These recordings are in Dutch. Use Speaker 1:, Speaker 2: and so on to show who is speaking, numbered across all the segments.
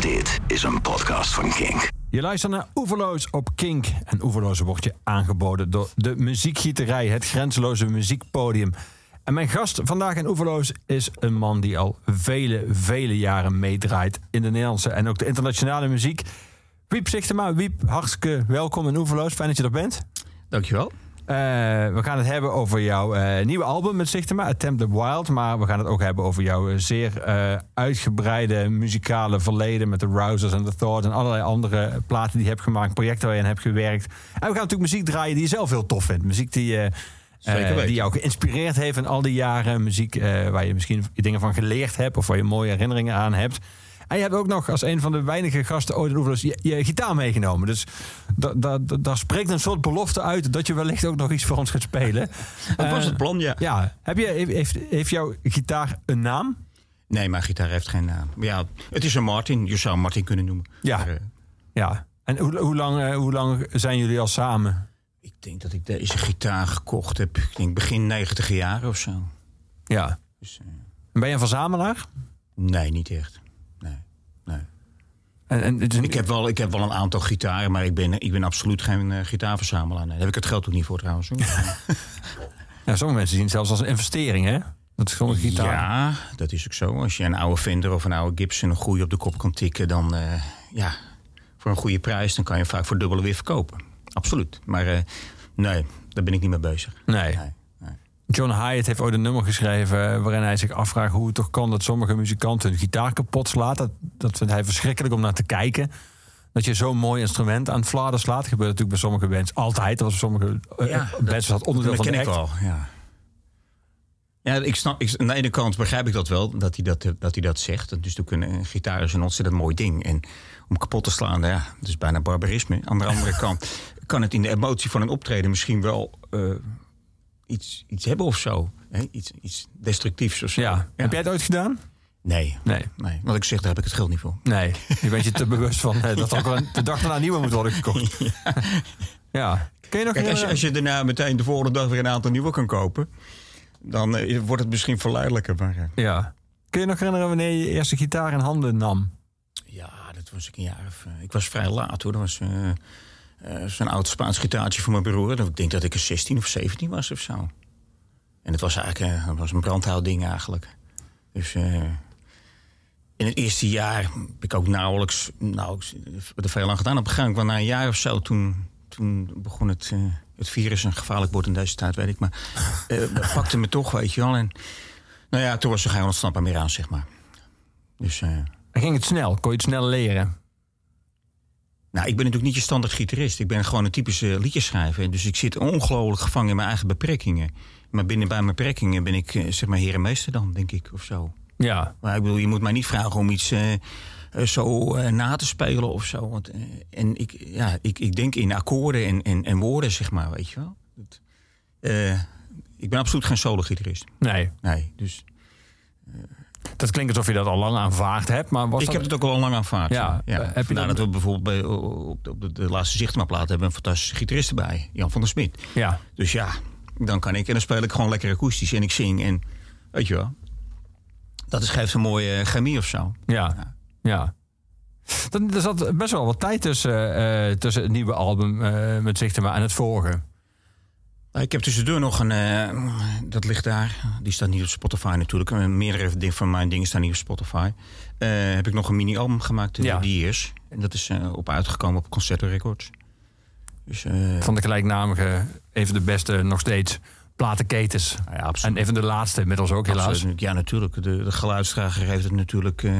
Speaker 1: Dit is een podcast van Kink.
Speaker 2: Je luistert naar Oeverloos op Kink. En Oeverloos wordt je aangeboden door de Muziekgieterij, het grenzeloze muziekpodium. En mijn gast vandaag in Oeverloos is een man die al vele, vele jaren meedraait in de Nederlandse en ook de internationale muziek. Wiep Zichtema, Wiep, hartstikke welkom in Oeverloos. Fijn dat je er bent.
Speaker 3: Dankjewel.
Speaker 2: Uh, we gaan het hebben over jouw uh, nieuwe album met Zichtema, Attempt the Wild. Maar we gaan het ook hebben over jouw zeer uh, uitgebreide muzikale verleden... met de Rousers en The Thoughts en allerlei andere platen die je hebt gemaakt... projecten waar je aan hebt gewerkt. En we gaan natuurlijk muziek draaien die je zelf heel tof vindt. Muziek die, die jou geïnspireerd heeft in al die jaren. Muziek waar je misschien dingen van geleerd hebt... of waar je mooie herinneringen aan hebt... En je hebt ook nog als een van de weinige gasten ooit in Oeverloos je, je gitaar meegenomen. Dus daar spreekt een soort belofte uit dat je wellicht ook nog iets voor ons gaat spelen.
Speaker 3: dat was het plan, ja.
Speaker 2: Ja. Heb je, heeft, heeft jouw gitaar een naam?
Speaker 3: Nee, mijn gitaar heeft geen naam. Ja, het is een Martin. Je zou Martin kunnen noemen.
Speaker 2: Ja. Maar, uh, ja. En hoe, hoe, lang, uh, hoe lang zijn jullie al samen?
Speaker 3: Ik denk dat ik deze gitaar gekocht heb. Ik denk begin 90 jaar of zo.
Speaker 2: Ja. Dus, uh, ben je een verzamelaar?
Speaker 3: Nee, niet echt. En, en, dus ik, heb wel, ik heb wel een aantal gitaren, maar ik ben, ik ben absoluut geen uh, gitaarverzamelaar. Nee, daar heb ik het geld ook niet voor trouwens.
Speaker 2: ja, sommige mensen zien het zelfs als een investering, hè? Dat is gewoon een gitaar.
Speaker 3: Ja, dat is ook zo. Als je een oude Fender of een oude Gibson een goede op de kop kan tikken, dan uh, ja, voor een goede prijs, dan kan je vaak voor dubbele weer verkopen. Absoluut. Maar uh, nee, daar ben ik niet mee bezig.
Speaker 2: Nee. nee. John Hyatt heeft ooit een nummer geschreven waarin hij zich afvraagt hoe het toch kan dat sommige muzikanten hun gitaar kapot slaat. Dat, dat vindt hij verschrikkelijk om naar te kijken. Dat je zo'n mooi instrument aan het fladen slaat. Dat gebeurt natuurlijk bij sommige bands altijd. Dat was sommige ja, bands dat onderdeel
Speaker 3: dat
Speaker 2: van
Speaker 3: de act. ik wel, ja. Ja, ik snap, ik, aan de ene kant begrijp ik dat wel, dat hij dat, dat, hij dat zegt. Dus een, een gitaar is een ontzettend mooi ding. En om kapot te slaan, ja, dat is bijna barbarisme. Aan de andere kant kan het in de emotie van een optreden misschien wel... Uh, iets, iets hebben of zo. Hè? Iets, iets destructiefs of zo.
Speaker 2: Ja. Heb jij het ooit gedaan?
Speaker 3: Nee.
Speaker 2: nee.
Speaker 3: nee. Wat ik zeg, daar heb ik het geld niet voor.
Speaker 2: Nee. Je bent je te bewust van eh, dat er ook de dag daarna nieuwe moet worden gekocht. Ja. ja. Kun je nog
Speaker 3: Kijk, als, je, als je daarna meteen de volgende dag weer een aantal nieuwe kan kopen... dan uh, wordt het misschien verleidelijker. Maar, uh.
Speaker 2: Ja. Kun je nog herinneren wanneer je je eerste gitaar in handen nam?
Speaker 3: Ja, dat was ik een jaar of... ik was vrij laat hoor. Dat was uh, zo'n oud Spaans gitaartje voor mijn broer. Ik denk dat ik er 16 of 17 was of zo. En het was eigenlijk uh, was een brandhoudding eigenlijk. Dus uh, in het eerste jaar heb ik ook nauwelijks, nauwelijks er veel aan gedaan. Op een gegeven moment, na een jaar of zo, toen, toen begon het, het virus een gevaarlijk woord in deze tijd, weet ik. Maar het pakte me toch, weet je wel. En nou ja, toen was er geen ontsnappen meer aan, zeg maar. Dus,
Speaker 2: Ging het snel? Kon je het snel leren?
Speaker 3: Nou, ik ben natuurlijk niet je standaard gitarist. Ik ben gewoon een typische liedjeschrijver. Dus ik zit ongelooflijk gevangen in mijn eigen beperkingen. Maar binnen bij mijn beperkingen ben ik zeg maar heer en meester dan, denk ik, of zo.
Speaker 2: Ja.
Speaker 3: Maar ik bedoel, je moet mij niet vragen om iets uh, zo uh, na te spelen of zo. Want, uh, en ik, ja, ik, ik denk in akkoorden en, en, en woorden, zeg maar, weet je wel. Dat, ik ben absoluut geen solo-gitarist.
Speaker 2: Nee.
Speaker 3: Nee, dus...
Speaker 2: Dat klinkt alsof je dat al lang aanvaard hebt. Maar was
Speaker 3: ik
Speaker 2: dat...
Speaker 3: heb het ook al lang aanvaard.
Speaker 2: Ja,
Speaker 3: ja.
Speaker 2: Heb je
Speaker 3: dan... dat we bijvoorbeeld bij, op, de, op de, de laatste Zichtmaplaat hebben een fantastische gitarist erbij. Jan van der Smit.
Speaker 2: Ja.
Speaker 3: Dus ja, dan kan ik. En dan speel ik gewoon lekker akoestisch. En ik zing. En weet je wel. Dat is, geeft een mooie chemie of zo.
Speaker 2: Ja, ja. ja. Dan, er zat best wel wat tijd tussen, uh, tussen het nieuwe album uh, met Zichtema en het vorige.
Speaker 3: Ik heb tussendoor nog een, uh, dat ligt daar, die staat niet op Spotify natuurlijk. Meerdere van mijn dingen staan niet op Spotify. Uh, heb ik nog een mini-album gemaakt, ja. die is. En dat is uh, op uitgekomen op Concerto Records.
Speaker 2: Dus, van de gelijknamige, even de beste nog steeds platenketens.
Speaker 3: Ja.
Speaker 2: En even de laatste, inmiddels ook helaas.
Speaker 3: Absoluut. Ja, natuurlijk. De, de geluidsdrager heeft het natuurlijk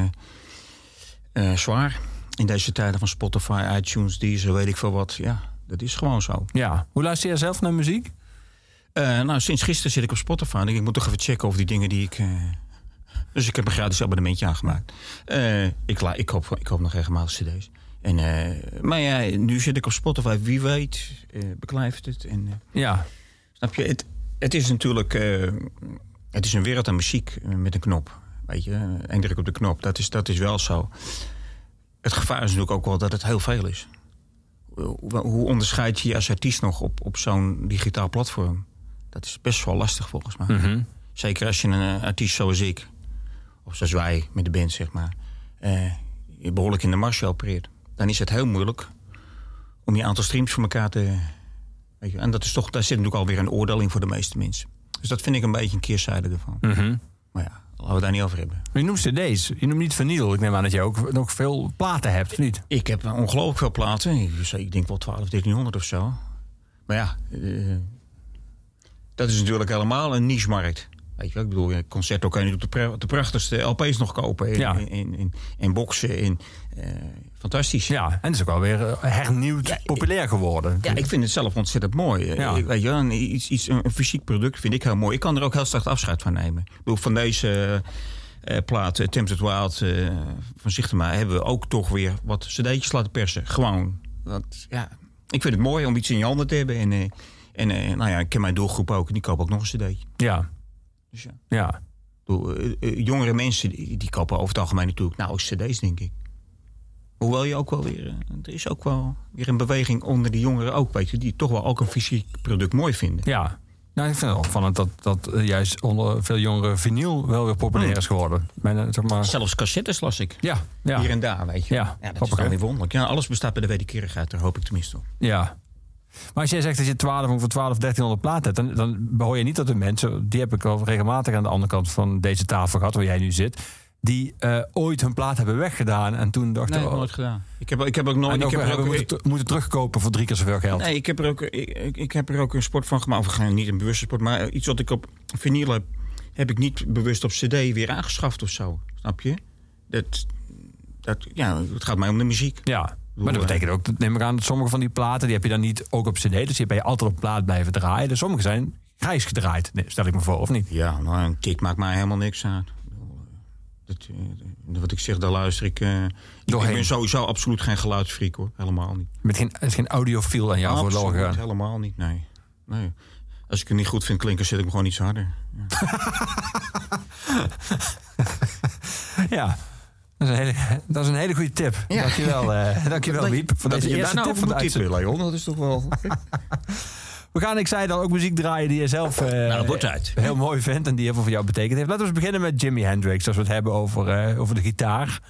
Speaker 3: zwaar. In deze tijden van Spotify, iTunes, Deezer, weet ik veel wat. Ja, dat is gewoon zo.
Speaker 2: Ja. Hoe luister je zelf naar muziek?
Speaker 3: Uh, nou, sinds gisteren zit ik op Spotify. En ik moet toch even checken of die dingen die ik. Uh... Dus ik heb een gratis abonnementje aangemaakt. Uh, ik, ik, hoop, ik hoop nog regelmatig CD's. En, maar ja, nu zit ik op Spotify. Wie weet, beklijft het. En,
Speaker 2: ja.
Speaker 3: Snap je? Het, het is natuurlijk. het is een wereld aan muziek met een knop. Weet je, één druk op de knop. Dat is, dat is wel zo. Het gevaar is natuurlijk ook wel dat het heel veel is. Hoe onderscheid je je als artiest nog op, op zo'n digitaal platform? Dat is best wel lastig volgens mij.
Speaker 2: Mm -hmm.
Speaker 3: Zeker als je een uh, artiest zoals ik, of zoals wij met de band zeg maar. Je behoorlijk in de mars opereert, dan is het heel moeilijk om je aantal streams voor elkaar te. Weet je, en dat is toch, daar zit natuurlijk alweer een oordeel in voor de meeste mensen. Dus dat vind ik een beetje een keerzijde ervan.
Speaker 2: Mhm.
Speaker 3: Maar ja, laten we het daar niet over hebben.
Speaker 2: Je noemt cd's. Je noemt niet vinyl. Ik neem aan dat je ook nog veel platen hebt, of niet?
Speaker 3: Ik heb ongelooflijk veel platen. Ik, ik denk wel 12, 1300 of zo. Maar ja, eh, dat is natuurlijk helemaal een niche-markt. Weet je wel, ik bedoel, een concerto kan je op de, pra- de prachtigste LP's nog kopen. En,
Speaker 2: Ja.
Speaker 3: en, en, en boxen. En, eh, fantastisch.
Speaker 2: Ja, en is ook alweer eh, hernieuwd
Speaker 3: Ja,
Speaker 2: populair geworden.
Speaker 3: Ja, ik vind het zelf ontzettend mooi. Eh,
Speaker 2: Ja.
Speaker 3: ik- Weet je, een, iets, iets, een fysiek product vind ik heel mooi. Ik kan er ook heel slecht afscheid van nemen. Ik bedoel, van deze eh, plaat, Tempted Wild eh, van Zichtema... hebben we ook toch weer wat cd'tjes laten persen. Gewoon. Want, ja, ik vind het mooi om iets in je handen te hebben. En, en eh, nou ja, ik ken mijn doelgroep ook. En die kopen ook nog een cd'tje.
Speaker 2: Ja,
Speaker 3: Dus ja.
Speaker 2: ja.
Speaker 3: Eh, eh, jongere mensen die, die kopen over het algemeen natuurlijk nou cd's, denk ik. Hoewel je ook wel weer... Er is ook wel weer een beweging onder de jongeren ook, weet je... die toch wel ook een fysiek product mooi vinden.
Speaker 2: Ja. Nou, ik vind het opvallend dat, dat eh, juist onder veel jongeren vinyl wel weer populair is geworden. Mijn, eh, zeg maar...
Speaker 3: Zelfs cassettes las ik.
Speaker 2: Ja, ja,
Speaker 3: Hier en daar, weet je.
Speaker 2: Ja,
Speaker 3: dat is
Speaker 2: grappig,
Speaker 3: dan weer wonderlijk. Ja, alles bestaat bij de wederkerigheid, daar hoop ik tenminste op.
Speaker 2: ja. Maar als jij zegt dat je 12 of 12, 1300 platen hebt, dan, dan behoor je niet tot de mensen, die heb ik al regelmatig aan de andere kant van deze tafel gehad, waar jij nu zit, die eh, ooit hun plaat hebben weggedaan en toen dachten,
Speaker 3: Nee,
Speaker 2: oh,
Speaker 3: nooit gedaan. Ik heb, ik heb ook nooit...
Speaker 2: en
Speaker 3: Ik
Speaker 2: ook
Speaker 3: heb er ook,
Speaker 2: moeten, moeten terugkopen voor drie keer zoveel geld.
Speaker 3: nee, ik heb, er ook, ik, ik, ik heb er ook een sport van gemaakt. Of niet een bewuste sport, maar iets wat ik op vinyl heb... heb ik niet bewust op cd weer aangeschaft of zo. Snap je? Dat, dat, ja, het gaat mij om de muziek.
Speaker 2: Ja, maar dat betekent ook, dat neem ik aan, dat sommige van die platen, die heb je dan niet ook op cd, dus die ben je altijd op plaat blijven draaien. Dus sommige zijn grijs gedraaid, stel ik me voor, of niet?
Speaker 3: Ja, nou, een tik maakt mij helemaal niks uit. Dat, eh, wat ik zeg, daar luister ik... eh, ik ben sowieso absoluut geen geluidsfreak, hoor. Helemaal niet.
Speaker 2: Met geen, er is geen audiofiel aan jou voor
Speaker 3: Absoluut helemaal niet, nee. nee. Als ik het niet goed vind klinken, zet ik hem gewoon iets harder.
Speaker 2: Ja, dat is een hele, dat is een hele goede tip.
Speaker 3: Ja.
Speaker 2: Dankjewel, eh dankjewel
Speaker 3: Dat-
Speaker 2: Wiep, voor
Speaker 3: dat
Speaker 2: deze
Speaker 3: je
Speaker 2: eerste
Speaker 3: daar nou
Speaker 2: tip van de.
Speaker 3: Leon. Dat is toch wel...
Speaker 2: We gaan, ik zei dan, ook muziek draaien die je zelf eh,
Speaker 3: Nou,
Speaker 2: heel mooi vindt en die heel veel voor jou betekend heeft. Laten we eens beginnen met Jimi Hendrix, als we het hebben over, eh, over de gitaar.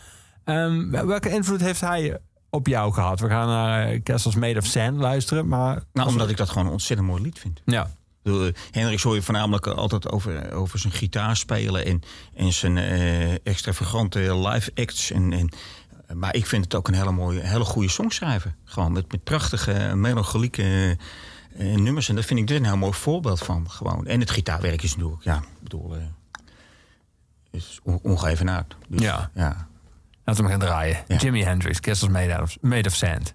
Speaker 2: Ehm, welke invloed heeft hij op jou gehad? We gaan naar Castles Made of Sand luisteren, maar...
Speaker 3: Nou, omdat ik dat gewoon een ontzettend mooi lied vind.
Speaker 2: Ja,
Speaker 3: bedoel, eh, Hendrix hoor je voornamelijk altijd over, over zijn gitaar spelen en, en zijn eh extravagante live acts. En, en, maar ik vind het ook een hele mooie, hele goede songschrijver. Gewoon met, met prachtige, melancholieke eh, nummers. En daar vind ik dit een heel mooi voorbeeld van. Gewoon. En het gitaarwerk is natuurlijk, ja, ik bedoel, is on- ongeëvenaard. Dus,
Speaker 2: Ja.
Speaker 3: ja.
Speaker 2: laten we gaan draaien.
Speaker 3: Ja.
Speaker 2: Jimi Hendrix, Castles Made, of, made of Sand.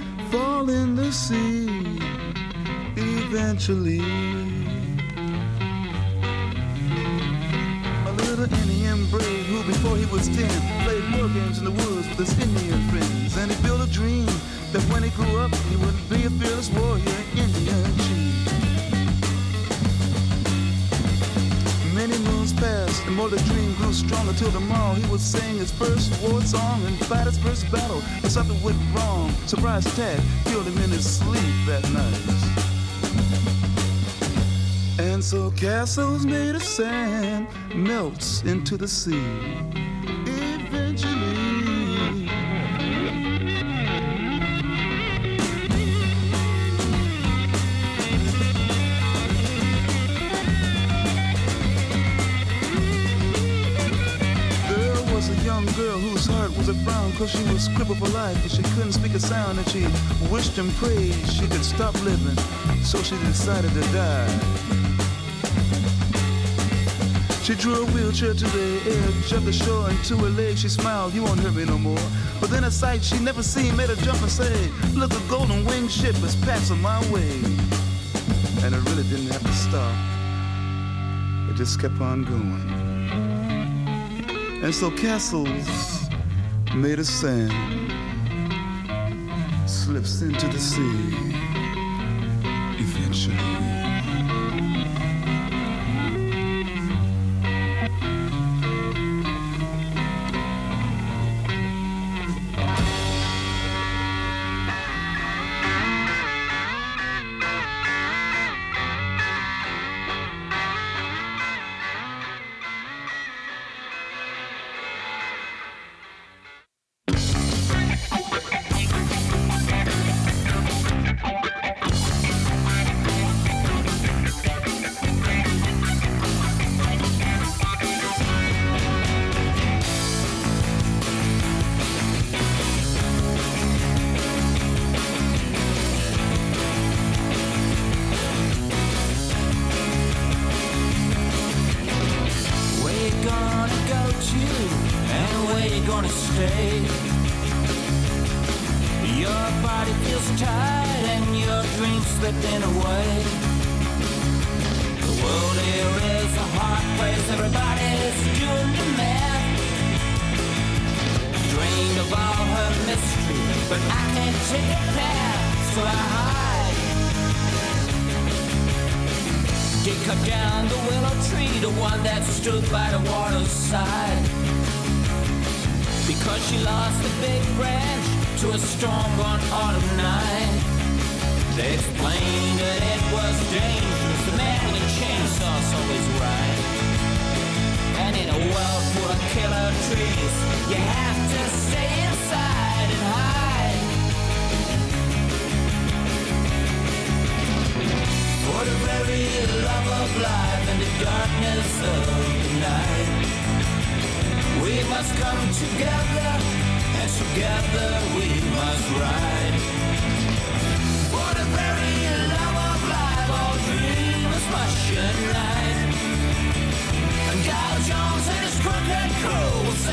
Speaker 4: fall in the sea eventually. A little Indian brave who, before he was ten, played war games in the woods with his Indian friends. And he built a dream that when he grew up, he would be a fearless warrior, Indian chief. Many moons passed, and more the dream grew stronger till tomorrow he would sing his first war song and fight his first battle. But something went wrong. Surprise attack killed him in his sleep that night. And so castles made of sand melts into the sea. Cause she was crippled for life and she couldn't speak a sound and she wished and prayed she could stop living so she decided to die She drew a wheelchair to the edge of the shore and to her leg she smiled, you won't hurt me no more. But then a sight she never seen made her jump and say, Look, a golden winged ship is passing my way. And it really didn't have to stop. It just kept on going. And so castles made of sand slips into the sea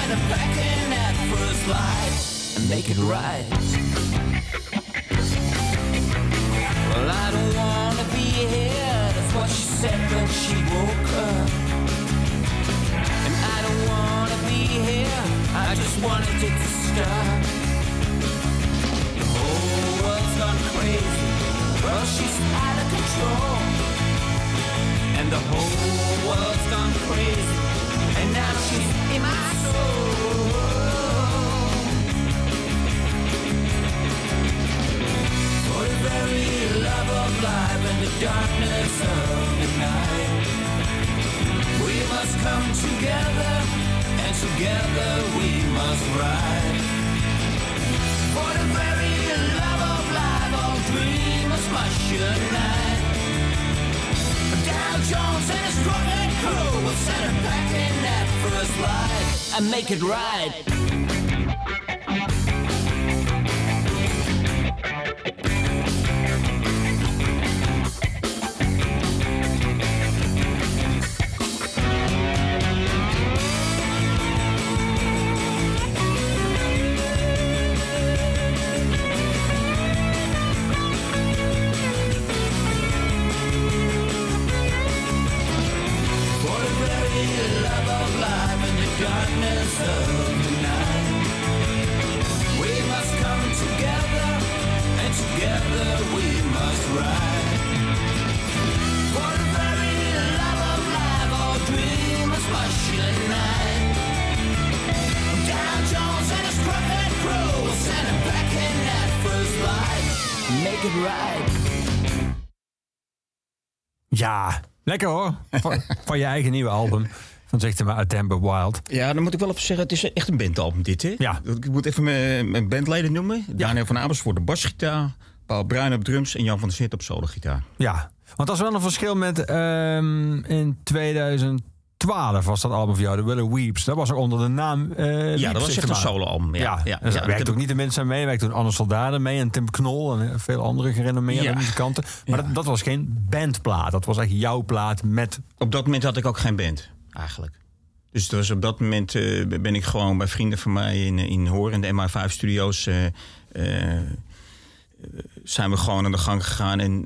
Speaker 5: crew will send it back in that first light and make it right. Well, I don't wanna be here. That's what she said when she woke up. And I don't wanna be here. I just wanted it to stop. The whole world's gone crazy. Well, she's out of control. And the whole world's gone crazy. And now she's in my soul. For the very love of life and the darkness of the night. We must come together, and together we must ride. For the very love of life, all dreamers must unite. Dow Jones and his crew will set back in that first and make it right. Love of life and the darkness of the night. We must come together, and together we must ride. For the very love of life, all dreamers must unite. Dow Jones and his crooked crew will send back in that first light. Make it right.
Speaker 2: Ja, lekker hoor. Van, van je eigen nieuwe album. Van zegt maar Atember Wild.
Speaker 3: Ja, dan moet ik wel even zeggen, het is echt een bandalbum dit, hè?
Speaker 2: Ja.
Speaker 3: Ik moet even mijn, mijn bandleden noemen. Daniel van Amersfoort op basgitaar, Paul Bruin op drums en Jan van der Zit op solo-gitaar.
Speaker 2: Ja, want dat is wel een verschil met ehm, in 2012 was dat album voor jou, The Willow Weeps. Dat was ook onder de naam eh
Speaker 3: Ja, dat was echt een solo-album. Ja,
Speaker 2: Ja,
Speaker 3: ja,
Speaker 2: dus
Speaker 3: ja,
Speaker 2: daar werkt
Speaker 3: dat-
Speaker 2: ook niet de mensen aan mee. Er werkte toen Anne Soldaten mee en Tim Knol en eh, veel andere gerenommeerde
Speaker 3: Ja.
Speaker 2: muzikanten. Maar dat, dat was geen bandplaat. Dat was echt jouw plaat met...
Speaker 3: Op dat moment had ik ook geen band. eigenlijk. Dus het was op dat moment eh, ben ik gewoon bij vrienden van mij in, in Hoor in de MI5-studio's. eh, eh, zijn we gewoon aan de gang gegaan en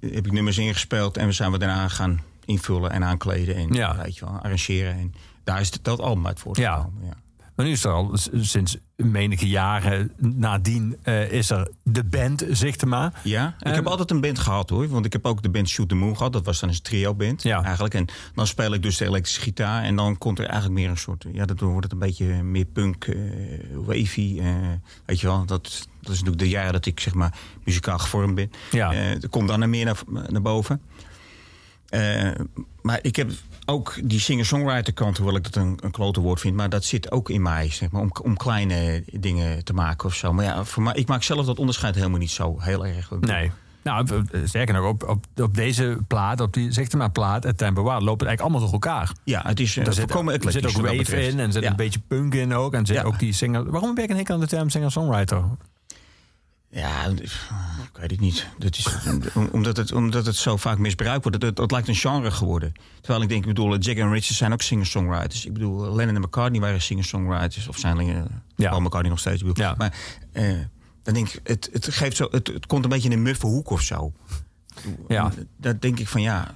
Speaker 3: heb ik nummers ingespeeld. En we zijn we daarna gaan invullen en aankleden en
Speaker 2: Ja.
Speaker 3: weet je wel, arrangeren. En daar is dat album uit voortgekomen. Ja.
Speaker 2: Maar nu is er al sinds menige jaren nadien eh, is er de band Zichtema.
Speaker 3: Ja, ik heb altijd een band gehad hoor. Want ik heb ook de band Shoot the Moon gehad. Dat was dan een trio-band
Speaker 2: Ja.
Speaker 3: eigenlijk. En dan speel ik dus de elektrische gitaar. En dan komt er eigenlijk meer een soort... Ja, dan wordt het een beetje meer punk, eh, wavy. eh, weet je wel, dat, dat is natuurlijk de jaren dat ik zeg maar muzikaal gevormd ben.
Speaker 2: Ja.
Speaker 3: Komt dan er meer naar, naar boven. Eh, maar ik heb ook die singer-songwriter kant, hoewel ik dat een, een klote woord vind, maar dat zit ook in mij, zeg maar, om, om kleine dingen te maken of zo. Maar ja, voor mij, ik maak zelf dat onderscheid helemaal niet zo heel erg.
Speaker 2: Nee. Nou, sterker nog, op, op, op deze plaat, op die Zichtema plaat, het Tempo Wild, loopt het eigenlijk allemaal door elkaar.
Speaker 3: Ja, het is uh,
Speaker 2: Er zit, er zit ook wave in en er zit
Speaker 3: ja.
Speaker 2: een beetje punk in ook. En zit
Speaker 3: Ja.
Speaker 2: ook die singer. Waarom ben ik een hekel aan de term singer-songwriter?
Speaker 3: Ja, ik weet het niet. Dat is, om- omdat, het, omdat het zo vaak misbruikt wordt. Het, het lijkt een genre geworden. Terwijl ik denk, ik bedoel, Jack en Richard zijn ook singer-songwriters. Ik bedoel, Lennon en McCartney waren singer-songwriters. Of zijn uh,
Speaker 2: Ja.
Speaker 3: Paul McCartney nog steeds.
Speaker 2: Ja.
Speaker 3: Maar eh, dan denk ik, het, het, geeft zo, het, het komt een beetje in een muffe hoek of zo.
Speaker 2: Ja.
Speaker 3: Dat denk ik van ja,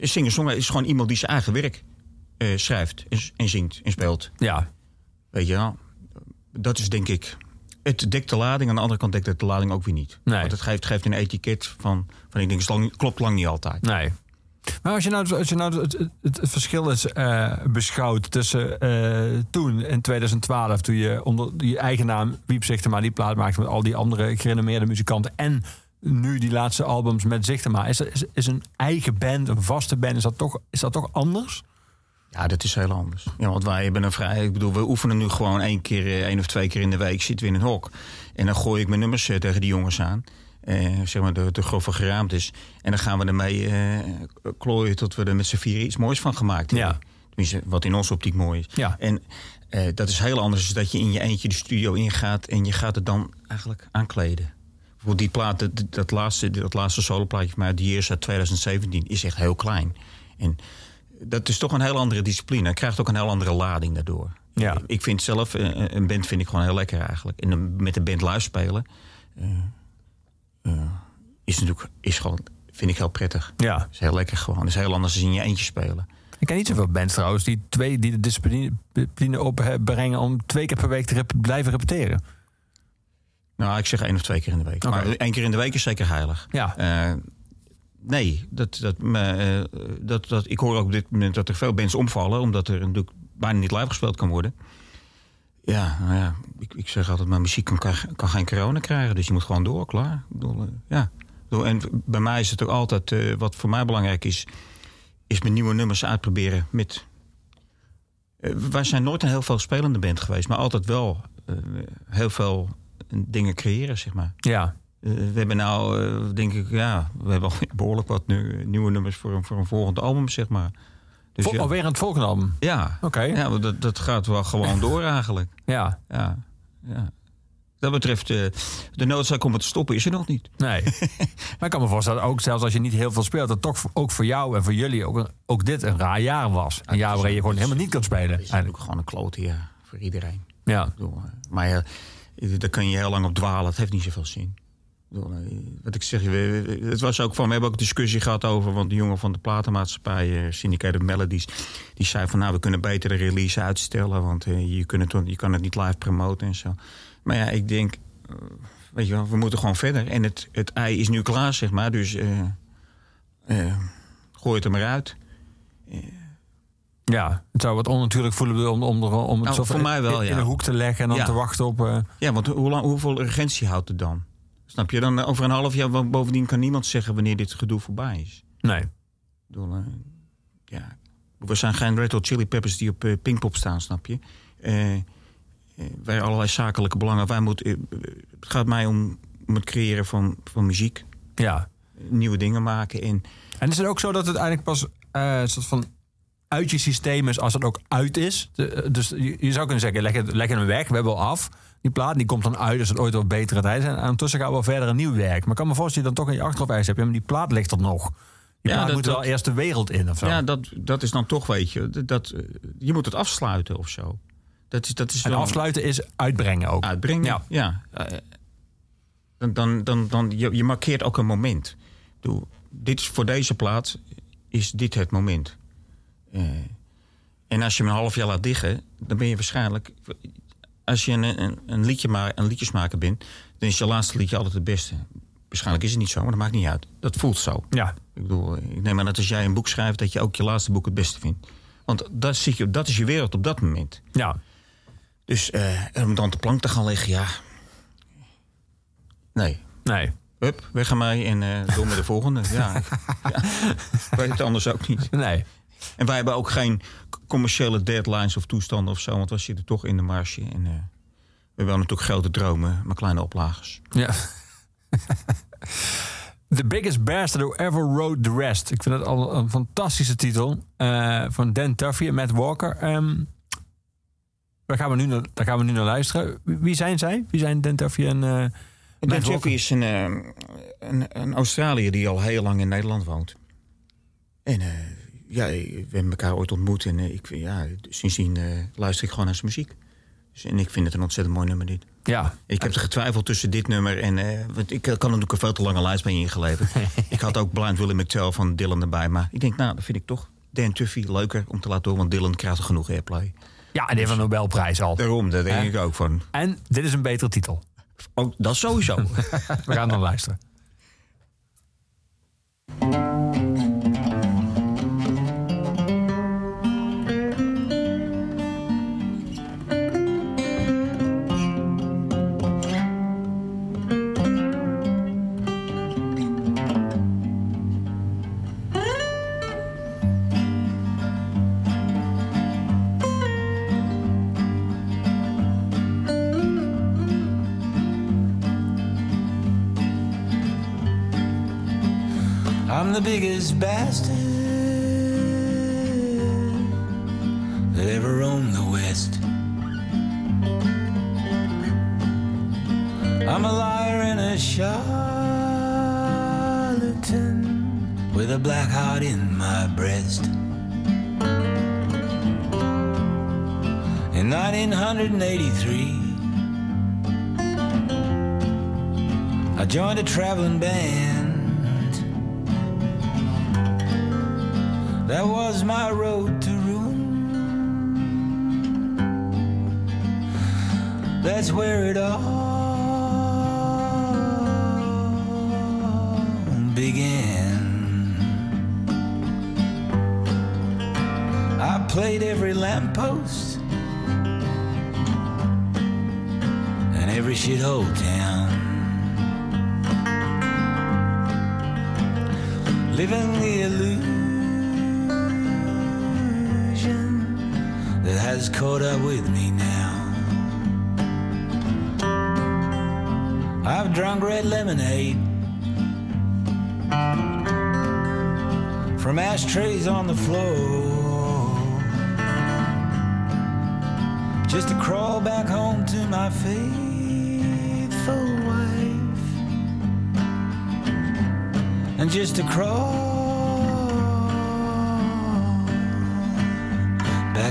Speaker 3: een singer-songwriter is gewoon iemand die zijn eigen werk eh, schrijft en, en zingt en speelt.
Speaker 2: Ja,
Speaker 3: Weet je wel? Dat is denk ik. Het dekt de lading, aan de andere kant dekt het de lading ook weer niet.
Speaker 2: Nee.
Speaker 3: Want het geeft, geeft een etiket van, van ik denk, het lang- klopt lang niet altijd.
Speaker 2: nee. Maar als je nou, als je nou het, het, het verschil is eh, beschouwt tussen eh, toen in 2012, toen je onder je eigen naam Wiep Zichtema die plaat maakte met al die andere gerenommeerde muzikanten en nu die laatste albums met Zichtema, is, is, is een eigen band, een vaste band, is dat toch, is dat toch anders?
Speaker 3: Ja, dat is heel anders. Ja, want wij hebben een vrij. Ik bedoel, we oefenen nu gewoon één keer, eh, één of twee keer in de week zitten we in een hok. En dan gooi ik mijn nummers eh, tegen die jongens aan. Eh, zeg maar de, de grove geraamtes. En dan gaan we ermee eh, klooien tot we er met z'n vieren iets moois van gemaakt hebben.
Speaker 2: Ja.
Speaker 3: Tenminste, wat in onze optiek mooi is.
Speaker 2: Ja.
Speaker 3: En eh, dat is heel anders dan dat je in je eentje de studio ingaat en je gaat het dan eigenlijk aankleden. Bijvoorbeeld die plaat, dat, dat laatste, dat laatste soloplaatje van mij, die eerste uit 2017, is echt heel klein. En dat is toch een heel andere discipline. Het krijgt ook een heel andere lading daardoor.
Speaker 2: Ja.
Speaker 3: Ik vind zelf, eh, een band vind ik gewoon heel lekker eigenlijk. En met de band live spelen eh, eh, is natuurlijk, is gewoon, vind ik heel prettig.
Speaker 2: Ja.
Speaker 3: is heel lekker gewoon. is heel anders dan in je eentje spelen.
Speaker 2: Ik ken niet zoveel bands trouwens die, twee, die de discipline, opbrengen om twee keer per week te rep- blijven repeteren.
Speaker 3: Nou, ik zeg één of twee keer in de week.
Speaker 2: Oké.
Speaker 3: Maar één keer in de week is zeker heilig.
Speaker 2: Ja.
Speaker 3: Eh, nee, dat, dat, eh, dat, dat, ik hoor ook op dit moment dat er veel bands omvallen... omdat er natuurlijk bijna niet live gespeeld kan worden. Ja, nou ja, ik, ik zeg altijd, maar muziek kan, kan geen corona krijgen. Dus je moet gewoon door, klaar. Ik bedoel, eh, ja. En bij mij is het ook altijd, eh, wat voor mij belangrijk is... is mijn nieuwe nummers uitproberen met... wij zijn nooit een heel veel spelende band geweest... maar altijd wel heel veel dingen creëren, zeg maar.
Speaker 2: Ja.
Speaker 3: Eh, we hebben nou, eh, denk ik, ja, we hebben al behoorlijk wat nu, nieuwe nummers voor een, voor een volgend album, zeg maar. Dus
Speaker 2: Vol-
Speaker 3: ja,
Speaker 2: Alweer aan het volgende album.
Speaker 3: ja.
Speaker 2: Oké.
Speaker 3: ja dat, dat gaat wel gewoon door eigenlijk.
Speaker 2: Ja.
Speaker 3: Ja, ja. Dat betreft, eh, de noodzaak om het te stoppen is er nog niet.
Speaker 2: Nee. maar ik kan me voorstellen, ook zelfs als je niet heel veel speelt, dat toch ook voor jou en voor jullie ook, een- ook dit een raar jaar was. Een jaar waarin je gewoon helemaal niet kan spelen.
Speaker 3: Het is
Speaker 2: eigenlijk.
Speaker 3: gewoon een klote jaar voor iedereen.
Speaker 2: Ja.
Speaker 3: Maar ja, daar kan je heel lang op dwalen. Het heeft niet zoveel zin. Wat ik zeg, het was ook van, we hebben ook een discussie gehad over, want de jongen van de platenmaatschappij, eh, Syndicated Melodies, die zei van, nou, we kunnen beter de release uitstellen, want eh, je, kunt het, je kan het niet live promoten en zo. Maar ja, ik denk, eh, weet je wel, we moeten gewoon verder. En het, het ei is nu klaar, zeg maar, dus gooi het er maar uit.
Speaker 2: ja, het zou wat onnatuurlijk voelen om, om, om het
Speaker 3: Nou,
Speaker 2: zo
Speaker 3: voor mij wel,
Speaker 2: in, in
Speaker 3: ja.
Speaker 2: een hoek te leggen en dan
Speaker 3: Ja.
Speaker 2: te wachten op...
Speaker 3: Ja, want hoe lang, hoeveel urgentie houdt het dan? Snap je? Dan eh, over een half jaar, bovendien kan niemand zeggen wanneer dit gedoe voorbij is.
Speaker 2: nee.
Speaker 3: Bedoel, eh, ja, we zijn geen Red Hot Chili Peppers die op eh, Pinkpop staan, snap je? Eh, wij allerlei zakelijke belangen. Wij moeten, eh, het gaat mij om, om het creëren van, van muziek.
Speaker 2: Ja.
Speaker 3: Nieuwe dingen maken. En
Speaker 2: En is het ook zo dat het eigenlijk pas een soort van uit je systeem is als het ook uit is? De- dus je, je zou kunnen zeggen, leg, het, leg hem weg, we hebben al af. Die plaat die komt dan uit als het ooit wel betere tijd is. En ondertussen gaan we wel verder een nieuw werk. Maar ik kan me voorstellen dat je dan toch in je achterhoofd hebt. Ja, maar die plaat ligt er nog. Je
Speaker 3: Ja,
Speaker 2: plaat
Speaker 3: dat-
Speaker 2: moet wel
Speaker 3: dat-
Speaker 2: eerst de wereld in of zo.
Speaker 3: Ja, dat, dat is dan toch, weet je, dat- je moet het afsluiten of zo. Dat is, dat is
Speaker 2: en
Speaker 3: wel-
Speaker 2: afsluiten is uitbrengen ook.
Speaker 3: uitbrengen.
Speaker 2: Ja.
Speaker 3: Ja. Eh, dan, dan, dan, dan, je, je markeert ook een moment. Bedoel, dit is voor deze plaats is dit het moment. Eh, en als je hem een half jaar laat liggen, dan ben je waarschijnlijk. Als je een, een, een, liedje maar, een liedjesmaker bent, dan is je laatste liedje altijd het beste. Waarschijnlijk is het niet zo, maar dat maakt niet uit. Dat voelt zo.
Speaker 2: Ja.
Speaker 3: Ik bedoel, ik neem aan dat als jij een boek schrijft, dat je ook je laatste boek het beste vindt. Want dat, zie je, dat is je wereld op dat moment.
Speaker 2: Ja.
Speaker 3: Dus eh, om dan de plank te gaan liggen, ja. Nee.
Speaker 2: Nee.
Speaker 3: Hup, weg aan mij en eh door met de volgende. Ja, ja. Ik weet het anders ook niet.
Speaker 2: Nee.
Speaker 3: En wij hebben ook geen commerciële deadlines of toestanden of zo. Want we zitten toch in de marge. En eh, we hebben natuurlijk grote dromen, maar kleine oplagers.
Speaker 2: Ja. The Biggest Bastard Who Ever Wrote the Rest. Ik vind dat al een fantastische titel. eh, van Dan Tuffy en Matt Walker. Ehm, daar, gaan we nu naar, daar gaan we nu naar luisteren. Wie- zijn zij? Wie zijn Dan Tuffy en... eh
Speaker 3: Dan
Speaker 2: Walker?
Speaker 3: is een, een, een Australiër die al heel lang in Nederland woont. En ja, we hebben elkaar ooit ontmoet. En eh, ik, ja, sindsdien eh, luister ik gewoon naar zijn muziek. Dus, en ik vind het een ontzettend mooi nummer dit.
Speaker 2: Ja.
Speaker 3: Ik heb er getwijfeld tussen dit nummer en... eh, want ik kan natuurlijk een veel te lange lijst bij ingeleverd. ik had ook Blind Willie McTell van Dylan erbij. Maar ik denk, nou, dat vind ik toch Dan Tuffy leuker om te laten horen. Want Dylan krijgt er genoeg airplay.
Speaker 2: ja, en die heeft een Nobelprijs al.
Speaker 3: Daarom, daar denk ik ook van.
Speaker 2: En dit is een betere titel.
Speaker 3: Ook dat sowieso.
Speaker 2: We gaan dan luisteren.
Speaker 5: The biggest bastard that ever roamed the West. I'm a liar and a charlatan with a black heart in my breast. In 1983, I joined a traveling band. That was my road to ruin. That's where it all began. I played every lamppost and every shithole town. Living the illusion has caught up with me now. I've drunk red lemonade from ashtrays on the floor just to crawl back home to my faithful wife and just to crawl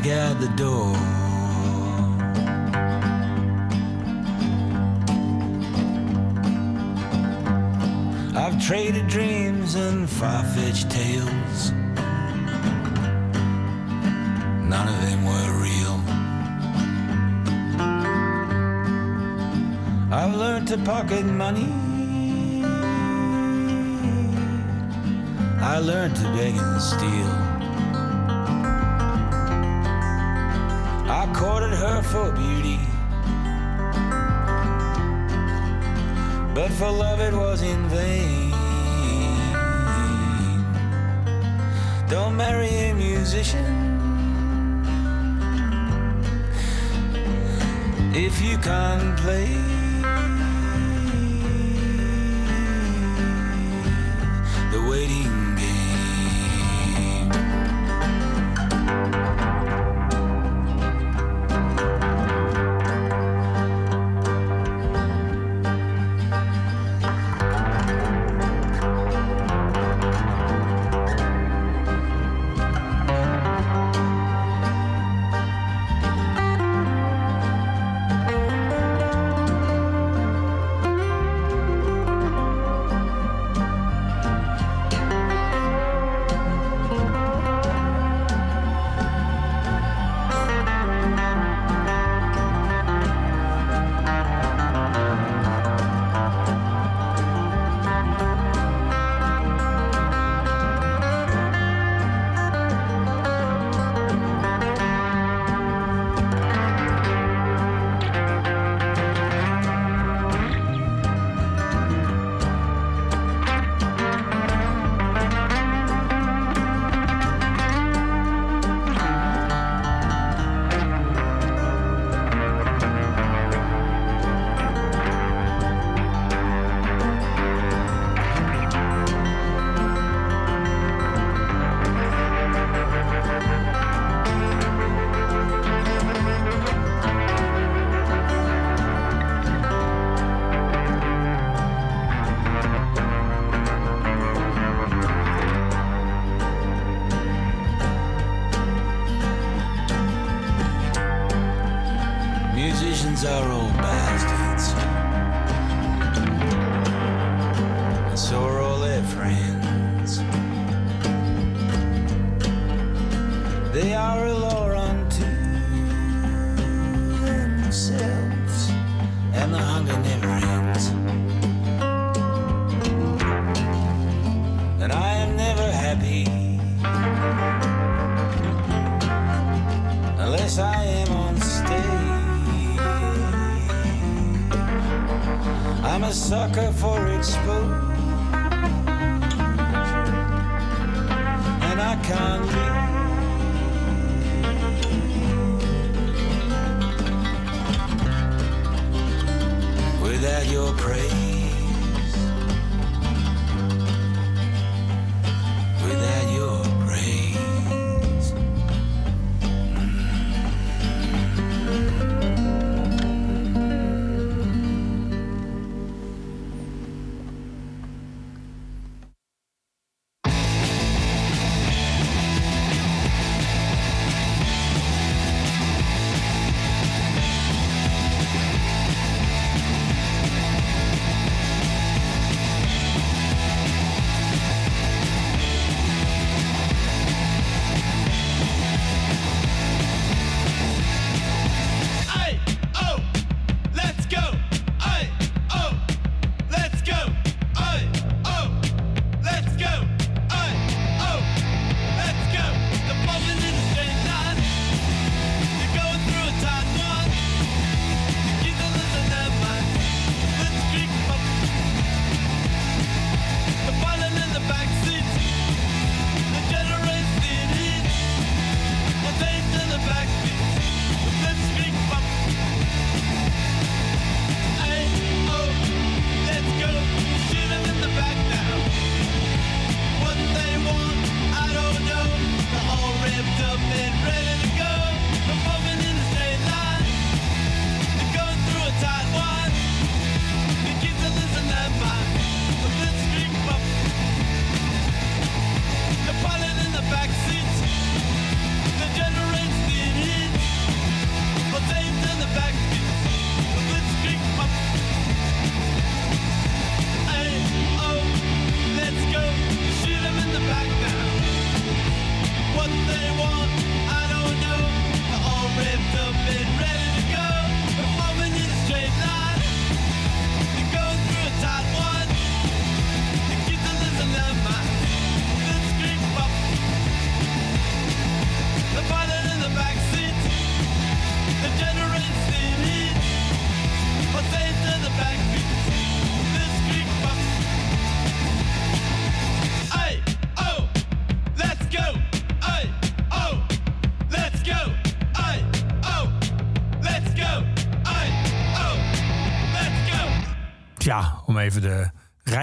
Speaker 5: out the door. I've traded dreams and far-fetched tales. None of them were real. I've learned to pocket money. I learned to beg and steal. For beauty. But for love it was in vain. Don't marry a musician if you can't play.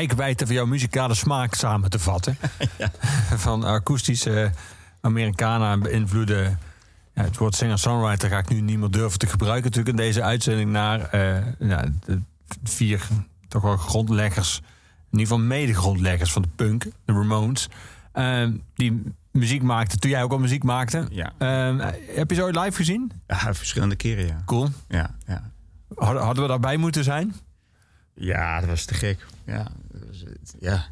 Speaker 2: Rijkwijde van jouw muzikale smaak samen te vatten. Van akoestische Americana beïnvloeden. Ja, het woord singer-songwriter ga ik nu niet meer durven te gebruiken, natuurlijk in deze uitzending naar eh, ja, de vier toch wel grondleggers, in ieder geval mede-grondleggers van de punk, de Ramones, eh, die muziek maakten toen jij ook al muziek maakte.
Speaker 3: Ja.
Speaker 2: Eh, heb je ze ooit live gezien?
Speaker 3: Ja, verschillende keren, ja.
Speaker 2: Cool.
Speaker 3: Ja, ja.
Speaker 2: Hadden we daarbij moeten zijn?
Speaker 3: Ja, dat was te gek. Ja, ja.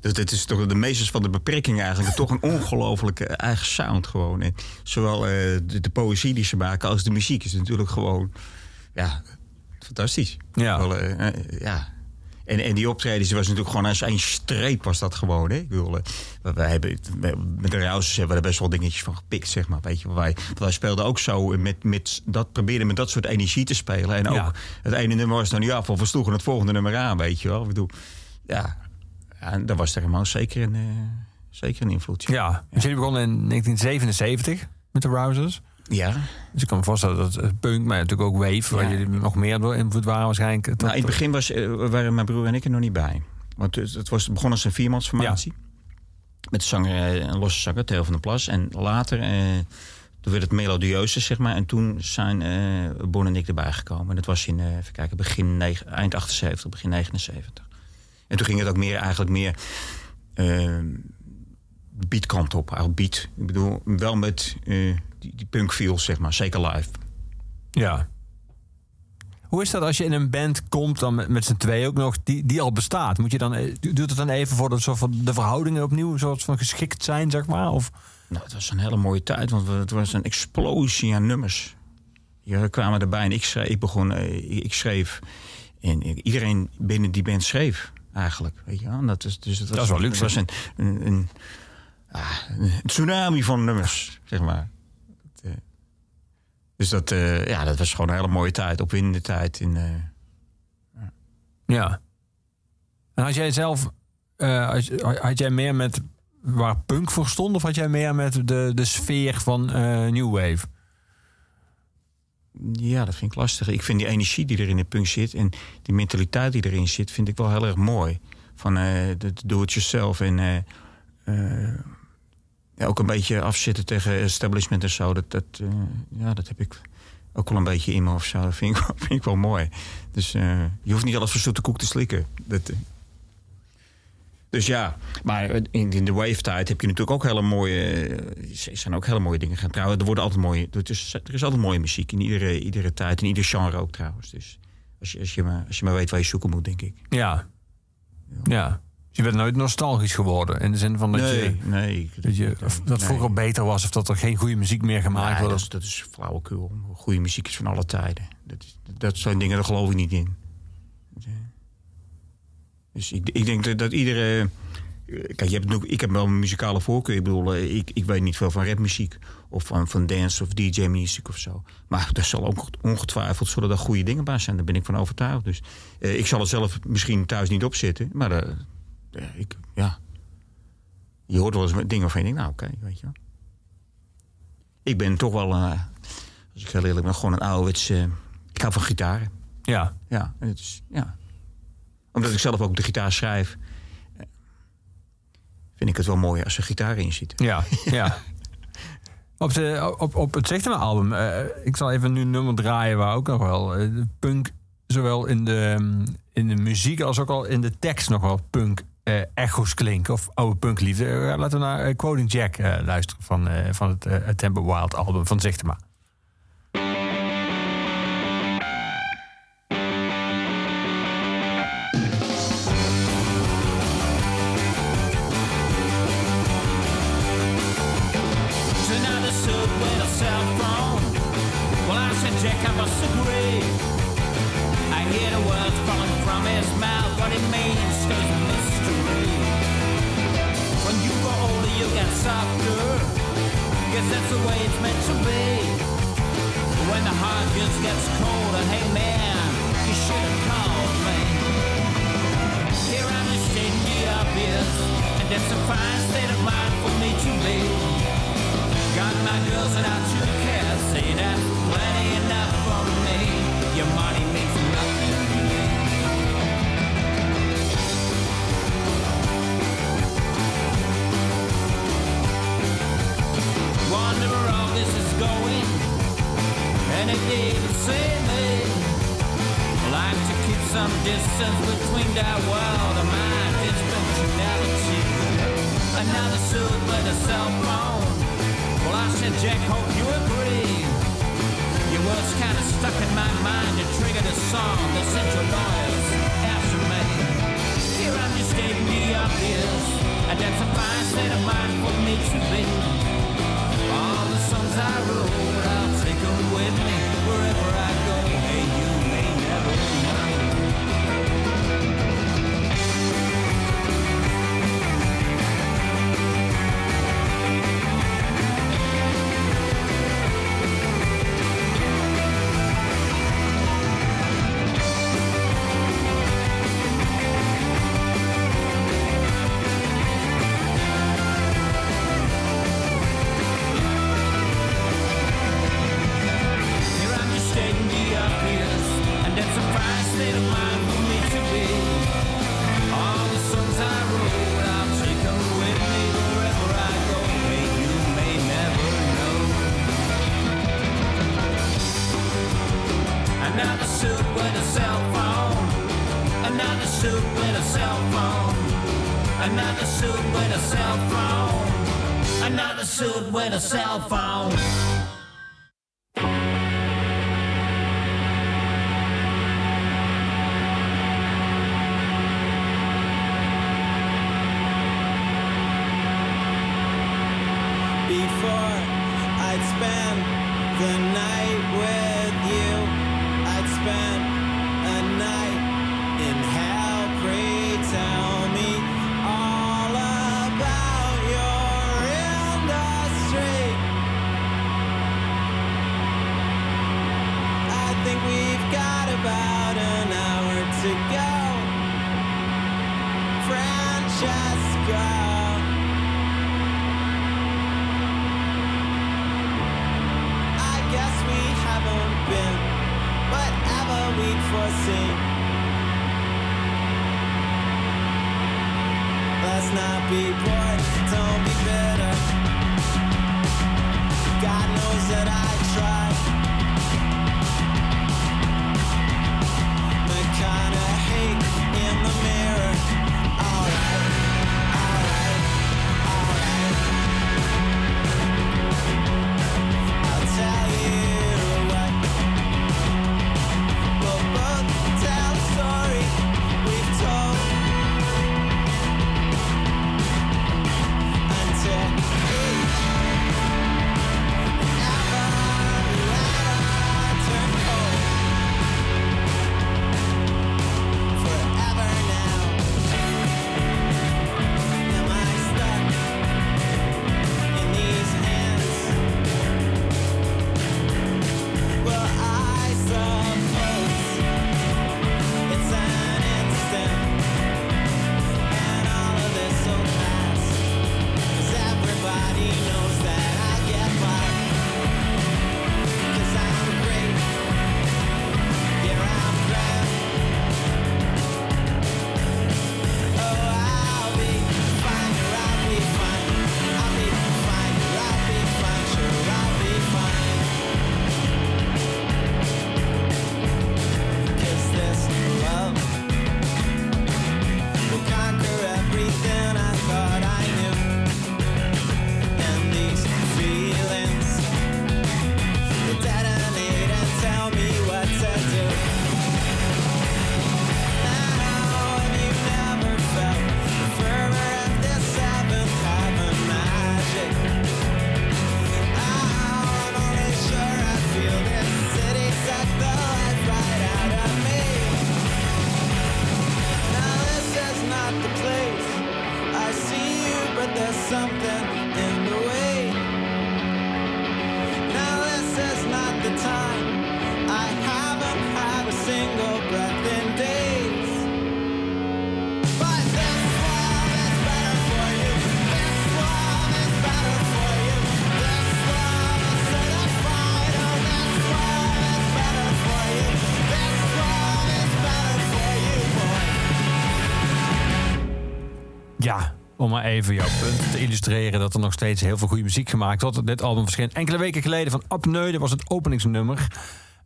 Speaker 3: Dus dit is toch de meesters van de beperkingen eigenlijk. Toch een ongelofelijke eigen sound gewoon. En zowel eh, de, de poëzie die ze maken als de muziek is natuurlijk gewoon... Ja, fantastisch.
Speaker 2: Ja.
Speaker 3: Wel, eh, eh, ja. En, en die optredens was natuurlijk gewoon als een streep was dat gewoon. Hè? Ik bedoel, wij- wij hebben, met de Rousers hebben we er best wel dingetjes van gepikt, zeg maar. Weet je, wij, wij speelden ook zo met, met dat, probeerden met dat soort energie te spelen. En ook
Speaker 2: Ja.
Speaker 3: het ene nummer was dan niet af, of we sloegen het volgende nummer aan, weet je wel. Ik bedoel, ja, en daar was er helemaal zeker een, eh, zeker een invloed.
Speaker 2: Ja. Dus jullie begonnen in 1977 met de Rousers.
Speaker 3: Ja.
Speaker 2: Dus ik kan me voorstellen dat eh, punk, maar natuurlijk ook wave, waar
Speaker 3: Ja.
Speaker 2: jullie nog meer door invloed waren waarschijnlijk.
Speaker 3: Nou, in het begin was, eh, waren mijn broer en ik er nog niet bij. Want het, het was begon als een viermansformatie. Met zanger, eh, een losse zanger, Theo van der Plas. En later, toen werd het melodieuzer, zeg maar. En toen zijn eh Bon en ik erbij gekomen. En dat was in, even kijken, begin negen- eind 78, begin 79. En toen ging het ook meer, eigenlijk meer... eh, beatkant op, eigenlijk beat. Ik bedoel, wel met eh, die, die punk feels, zeg maar. Zeker live.
Speaker 2: Ja. Hoe is dat als je in een band komt, dan met, met z'n twee ook nog, die, die al bestaat? Moet je dan, eh, duurt het dan even voordat soort van de verhoudingen opnieuw een soort van geschikt zijn, zeg maar? Of,
Speaker 3: Nou, het was een hele mooie tijd, want het was een explosie aan nummers. Hier kwamen erbij en ik, schreef, ik begon, eh, ik, ik schreef. En iedereen binnen die band schreef, eigenlijk. Weet je wel? Dat, is, dus het was,
Speaker 2: Dat is wel luxe.
Speaker 3: Het was een, een, een, ah, een tsunami van nummers, zeg maar. Eh, dus dat, eh, ja, dat was gewoon een hele mooie tijd, opwindende tijd. In, eh,
Speaker 2: ja. En had jij zelf, had, had jij meer met waar punk voor stond, of had jij meer met de, de sfeer van New Wave?
Speaker 3: Ja, dat vind ik lastig. Ik vind die energie die er in de punk zit en die mentaliteit die erin zit, vind ik wel heel erg mooi. Van eh de do-it-yourself en eh, eh, ja, ook een beetje afzitten tegen establishment en zo. Dat, dat, ja, dat heb ik ook wel een beetje in me of zo. Dat vind ik, wel- vind ik wel mooi. Dus je hoeft niet alles voor zoete koek te slikken. Dat. Dus ja, maar in, in de wave-tijd heb je natuurlijk ook hele mooie... eh, Er zijn ook hele mooie dingen gaan. Trouwens, er, worden altijd mooie, er, is, er is altijd mooie muziek in iedere, iedere tijd. In ieder genre ook trouwens. Dus als je, als, je maar, als je maar weet waar je zoeken moet, denk ik.
Speaker 2: Ja. Ja. Dus je bent nooit nostalgisch geworden, in de zin van dat je...
Speaker 3: nee, nee. ik-
Speaker 2: Dat, je, of dat
Speaker 3: nee.
Speaker 2: vroeger beter was of dat er geen goede muziek meer gemaakt
Speaker 3: Nee,
Speaker 2: wordt.
Speaker 3: dat, is, dat is flauwekul. Goede muziek is van alle tijden. Dat, dat zijn dingen, daar geloof ik niet in. Dus ik, ik denk dat, dat iedere... Kijk, je hebt, ik heb wel een muzikale voorkeur. Ik bedoel, eh, ik, ik weet niet veel van rapmuziek. Of van, van dance of DJ-muziek of zo. Maar er zal ook ongetwijfeld zullen daar goede dingen bij zijn. Daar ben ik van overtuigd. Dus eh, ik zal er zelf misschien thuis niet op zitten. Maar eh, ja, ik, ja. je hoort wel eens dingen waarvan je denkt... Nou, oké, weet je wel. Ik ben toch wel, eh, als ik heel eerlijk ben, gewoon een ouderwets... eh, ik hou van gitaren.
Speaker 2: Ja.
Speaker 3: Ja, en het is, ja. Omdat ik zelf ook de gitaar schrijf... eh, vind ik het wel mooi als er gitaar in zit.
Speaker 2: Ja, ja. Op, de, op, op het Zichtema album, eh, ik zal even nu een nummer draaien waar ook nog wel eh, punk, zowel in de, mm, in de muziek als ook al in de tekst nog wel punk eh, echo's klinken. Of oude punkliefde. Laten we naar Quoting Jack luisteren van, van het Temple Wild album van Zichtema.
Speaker 5: Jack, I must agree. I hear the words falling from his mouth. What it means stays a mystery. When you grow older, you get softer. Guess that's the way it's meant to be. When the heart just gets colder, hey man, you should have called me. Here I'm just stating the obvious, and that's a fine state of mind for me to be. My girls and out to care, say that's plenty enough for me. Your money means nothing to me. Wonder where all this is going, didn't say me. Like to keep some distance between that world. Another suit with a cell phone. Said, Jack, hope you agree. Your words kind of stuck in my mind and triggered a song sent your lawyers after me. Here I'm just stating the obvious, and that's a fine state of mind for me to be. All the songs I wrote, I'll take them with me wherever I go. Hey, you
Speaker 6: we'd. Let's not be bored, don't be bitter. God knows that I tried.
Speaker 2: Even jouw punt te illustreren dat er nog steeds heel veel goede muziek gemaakt wordt. Dit album verscheen enkele weken geleden van Apneu. Dat was het openingsnummer.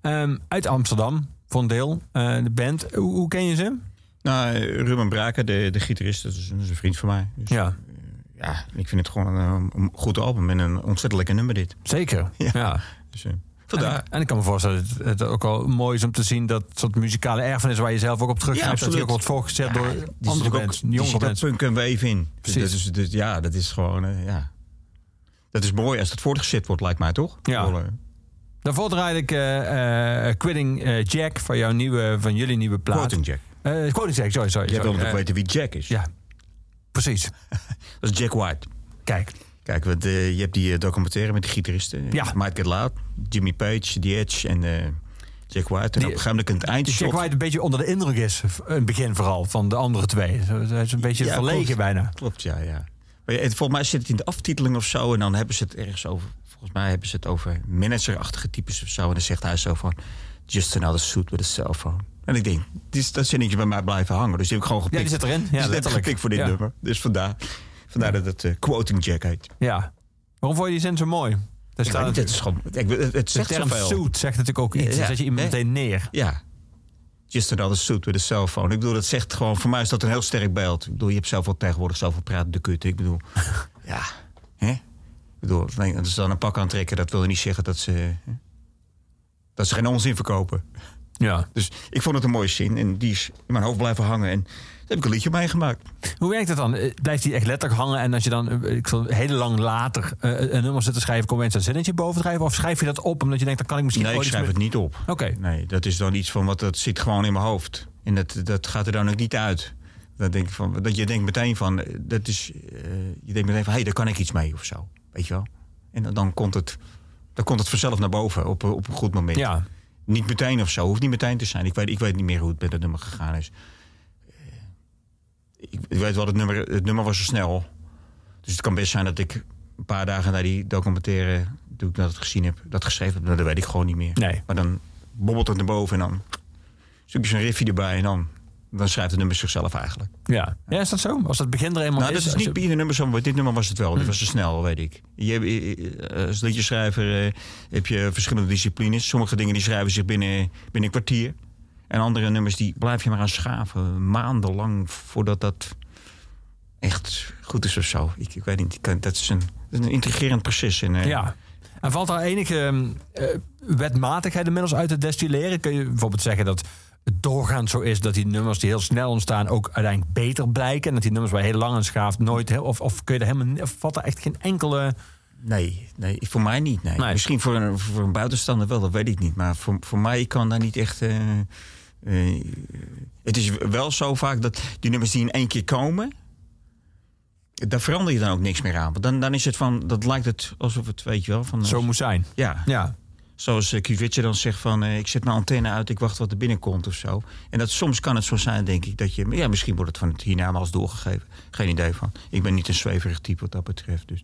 Speaker 2: Ehm, uit Amsterdam, voor een deel. eh, de band. Hoe, hoe ken je ze?
Speaker 3: Nou, Ruben Braken, de, de gitarist, dat is, een vriend van mij. Dus,
Speaker 2: Ja,
Speaker 3: ja, ik vind het gewoon een, een goed album en een ontzettend lekker nummer dit.
Speaker 2: zeker.
Speaker 3: Ja.
Speaker 2: Ja.
Speaker 3: Dus, eh, vandaar.
Speaker 2: en ik kan me voorstellen dat het ook wel mooi is om te zien dat soort muzikale erfenis waar je zelf ook op teruggrijpt, dat die ook wordt voortgezet door
Speaker 3: die
Speaker 2: andere
Speaker 3: ook-
Speaker 2: bands, jongere
Speaker 3: ook
Speaker 2: bands.
Speaker 3: punk en wave in. Dus
Speaker 2: Precies.
Speaker 3: Dat is, dus, ja, dat is gewoon, eh, ja. Dat is mooi als het voortgezet wordt, lijkt mij, toch?
Speaker 2: Ja.
Speaker 3: Ik bedoel, eh,
Speaker 2: Daarvoor draaide ik eh, Quitting Jack van, jouw nieuwe, van jullie nieuwe plaat.
Speaker 3: Quoting Jack.
Speaker 2: Quoting Jack, sorry, sorry.
Speaker 3: Jij
Speaker 2: sorry.
Speaker 3: wil natuurlijk
Speaker 2: Eh,
Speaker 3: weten wie Jack is.
Speaker 2: Ja, precies.
Speaker 3: Dat is Jack White.
Speaker 2: Kijk,
Speaker 3: Kijk, want, eh, je hebt die eh, documentaire met die gitaristen.
Speaker 2: Ja.
Speaker 3: Might Get Loud, Jimmy Page, The Edge en eh, Jack White. En
Speaker 2: Die-
Speaker 3: op een gegeven moment het
Speaker 2: die Jack. White een beetje onder de indruk is, in het begin vooral, van de andere twee. Hij is een beetje
Speaker 3: Ja,
Speaker 2: verlegen
Speaker 3: klopt.
Speaker 2: bijna.
Speaker 3: Klopt, ja, ja. Maar ja, het- volgens mij zit het in de aftiteling of zo. En dan hebben ze het ergens over. Volgens mij hebben ze het over managerachtige types of zo. En dan zegt hij zo van. Just another suit with a cell phone. En ik denk, is, dat zinnetje bij mij blijven hangen. Dus die heb ik gewoon
Speaker 2: Ja,
Speaker 3: gepikt.
Speaker 2: die zit erin. Ja,
Speaker 3: net
Speaker 2: letterlijk.
Speaker 3: gepikt voor dit
Speaker 2: Ja.
Speaker 3: nummer. Dus vandaar, vandaar dat het eh, Quoting Jack heet.
Speaker 2: Ja. Waarom vond je die zin zo mooi? Daar staat
Speaker 3: niet, het, is gewoon, ik, het, het
Speaker 2: de
Speaker 3: zegt
Speaker 2: term
Speaker 3: zoveel.
Speaker 2: suit zegt natuurlijk ook iets.
Speaker 3: Ja,
Speaker 2: zet je iemand meteen neer.
Speaker 3: Ja. Just another suit with a cell phone. Ik bedoel, dat zegt gewoon... Voor mij is dat een heel sterk beeld. Ik bedoel, je hebt zelf wel tegenwoordig zoveel praten de kut. Ik bedoel, ja. Hè? Ik bedoel, dat ze dan een pak aantrekken... dat wil niet zeggen dat ze... hè? Dat ze geen onzin verkopen.
Speaker 2: Ja.
Speaker 3: Dus ik vond het een mooie zin. En die is in mijn hoofd blijven hangen. En heb ik een liedje mee gemaakt.
Speaker 2: Hoe werkt dat dan? Eh, Blijft die echt letterlijk hangen en als je dan eh, ik zal heel lang later eh, een nummer zit te schrijven, komt mensen een zinnetje bovendrijven? Of schrijf je dat op omdat je denkt, dan kan ik misschien
Speaker 3: Nee, ik schrijf het niet op.
Speaker 2: Oké.
Speaker 3: Nee, dat is dan iets van wat dat zit gewoon in mijn hoofd. En dat, dat gaat er dan ook niet uit. Dat, denk ik van, dat je denkt meteen van, dat is, je denkt meteen van, hé, hey, daar kan ik iets mee of zo. Weet je wel? En dan, dan komt het, dan komt het vanzelf naar boven op, op een goed moment.
Speaker 2: Ja.
Speaker 3: Niet meteen of zo, hoeft niet meteen te zijn. Ik weet, ik weet niet meer hoe het met dat nummer gegaan is. Ik, ik weet wel, het nummer, het nummer was zo snel. Dus het kan best zijn dat ik een paar dagen na die documentaire, toen ik dat gezien heb, dat geschreven heb, nou, dat weet ik gewoon niet meer.
Speaker 2: Nee.
Speaker 3: Maar dan bobbelt het naar boven en dan stukjes een riffje erbij en dan, dan schrijft het nummer zichzelf eigenlijk.
Speaker 2: Ja. ja, is dat zo? Als het begin er eenmaal
Speaker 3: Nou,
Speaker 2: is...
Speaker 3: dat is niet
Speaker 2: je-
Speaker 3: bij ieder nummer zo, maar dit nummer was het wel. Dit was te snel, weet ik. Je, eh, eh, als liedjeschrijver eh, heb je verschillende disciplines. Sommige dingen die schrijven zich binnen, binnen een kwartier. En andere nummers die blijf je maar aan schaven. Maandenlang voordat dat echt goed is of zo. Ik, ik weet niet, ik kan- dat is een, dat is een intrigerend proces. En, eh,
Speaker 2: Ja. En valt daar enige ehm, eh, wetmatigheid inmiddels uit te destilleren? Kun je bijvoorbeeld zeggen dat het doorgaans zo is dat die nummers die heel snel ontstaan ook uiteindelijk beter blijken? En dat die nummers waar heel lang aan schaaft nooit heel, of, of kun je er helemaal of valt er echt geen enkele.
Speaker 3: Nee, nee, voor mij niet. Nee.
Speaker 2: Nee.
Speaker 3: Misschien voor een, voor een buitenstaander wel, dat weet ik niet. Maar voor, voor mij kan daar niet echt. eh, eh, het is wel zo vaak dat die nummers die in één keer komen. Daar verander je dan ook niks meer aan. Want dan, dan is het van. Dat lijkt het alsof het, weet je wel. Van,
Speaker 2: Zo moet zijn.
Speaker 3: ja,
Speaker 2: Ja.
Speaker 3: zoals uh, dan zegt van... eh, ik zet mijn antenne uit, ik wacht wat er binnenkomt of zo. En dat, soms kan het zo zijn, denk ik, dat je... Ja, misschien wordt het van het hiernamaals doorgegeven. Geen idee van. Ik ben niet een zweverig type wat dat betreft. Dus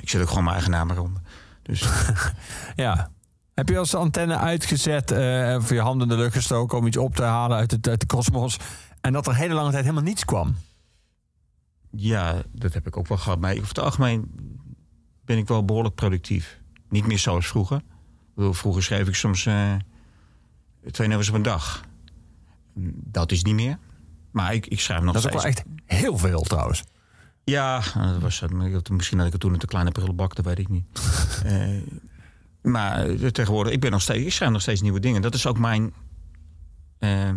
Speaker 3: ik zet ook gewoon mijn eigen naam eronder. Dus
Speaker 2: ja. Heb je als de antenne uitgezet eh of je handen in de lucht gestoken om iets op te halen uit, het, uit de kosmos en dat er hele lange tijd helemaal niets kwam?
Speaker 3: ja, dat heb ik ook wel gehad. Maar over het algemeen ben ik wel behoorlijk productief. Niet meer zoals vroeger. Vroeger schreef ik soms eh, twee nummers op een dag. Dat is niet meer. Maar ik, ik schrijf nog
Speaker 2: Dat is ook
Speaker 3: steeds.
Speaker 2: wel echt heel veel trouwens.
Speaker 3: Ja, dat was, misschien had ik het toen een te kleine prullenbak, dat weet ik niet. maar eh, tegenwoordig, ik, ben nog steeds, ik schrijf nog steeds nieuwe dingen. Dat is ook mijn... eh,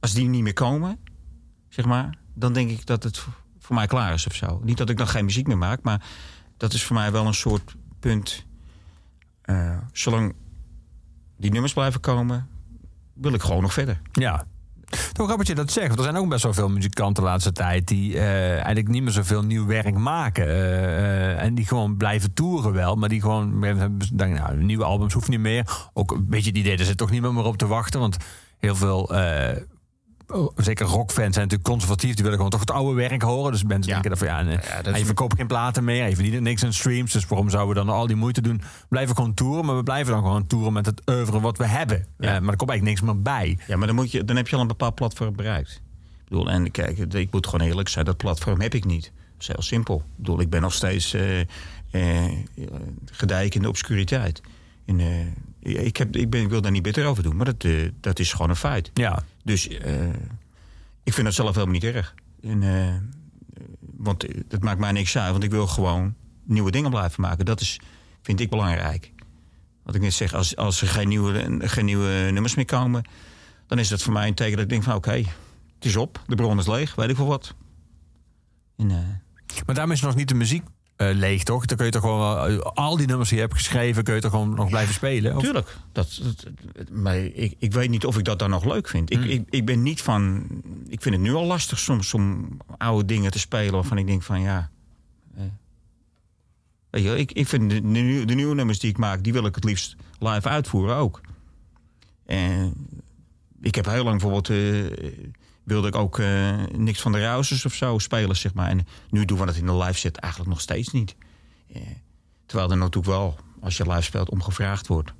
Speaker 3: als die niet meer komen, zeg maar... dan denk ik dat het voor- mij klaar is of zo. Niet dat ik dan geen muziek meer maak, maar dat is voor mij wel een soort punt. Eh, zolang die nummers blijven komen, wil ik gewoon nog verder.
Speaker 2: Ja. Toch grappig dat je dat zegt. Want er zijn ook best wel veel muzikanten de laatste tijd... die eh, eigenlijk niet meer zoveel nieuw werk maken. Eh, eh, en die gewoon blijven toeren wel. Maar die gewoon denken, nou, nieuwe albums hoeft niet meer. Ook een beetje het idee, er zit toch niet meer op te wachten. Want heel veel... oh, Zeker rockfans zijn natuurlijk conservatief. Die willen gewoon toch het oude werk horen. Dus mensen
Speaker 3: Ja.
Speaker 2: denken dan van ja, en,
Speaker 3: Ja, dat
Speaker 2: en je verkoopt geen platen meer. Je verdient niks aan streams. Dus waarom zouden we dan al die moeite doen? Blijven gewoon toeren. Maar we blijven dan gewoon toeren met het oeuvre wat we hebben.
Speaker 3: Ja.
Speaker 2: Eh, maar er komt eigenlijk niks meer bij.
Speaker 3: Ja, maar dan, moet je, dan heb je al een bepaald platform bereikt. Ik bedoel, en kijk, ik moet gewoon eerlijk zijn, dat platform heb ik niet. Dat is heel simpel. Ik bedoel, ik ben nog steeds eh eh, gedijk in de obscuriteit. In, ik, heb, ik, ben, ik wil daar niet bitter over doen, maar dat, eh, dat is gewoon een feit.
Speaker 2: Ja,
Speaker 3: Dus eh, ik vind dat zelf helemaal niet erg. En, eh, want het maakt mij niks uit, want ik wil gewoon nieuwe dingen blijven maken. Dat is, vind ik belangrijk. Wat ik net zeg, als, als er geen nieuwe, geen nieuwe nummers meer komen... dan is dat voor mij een teken dat ik denk van oké, het is op. De bron is leeg, weet ik wel wat. En,
Speaker 2: Maar daarmee is nog niet de muziek eh, leeg, toch? Dan kun je toch gewoon eh, al die nummers die je hebt geschreven, kun je toch gewoon nog blijven spelen? Of-
Speaker 3: Tuurlijk. Dat, dat- maar ik, ik weet niet of ik dat dan nog leuk vind.
Speaker 2: Hmm.
Speaker 3: Ik, ik, ik ben niet van. Ik vind het nu al lastig soms om oude dingen te spelen waarvan ik denk van ja. eh, weet je, ik, ik vind de, de, nieuwe- de nieuwe nummers die ik maak, die wil ik het liefst live uitvoeren ook. En ik heb heel lang bijvoorbeeld. Wilde ik ook eh, niks van de Rousers of zo spelen, zeg maar. En nu doen we dat in de live set eigenlijk nog steeds niet. Eh, terwijl er natuurlijk wel, als je live speelt, om gevraagd wordt.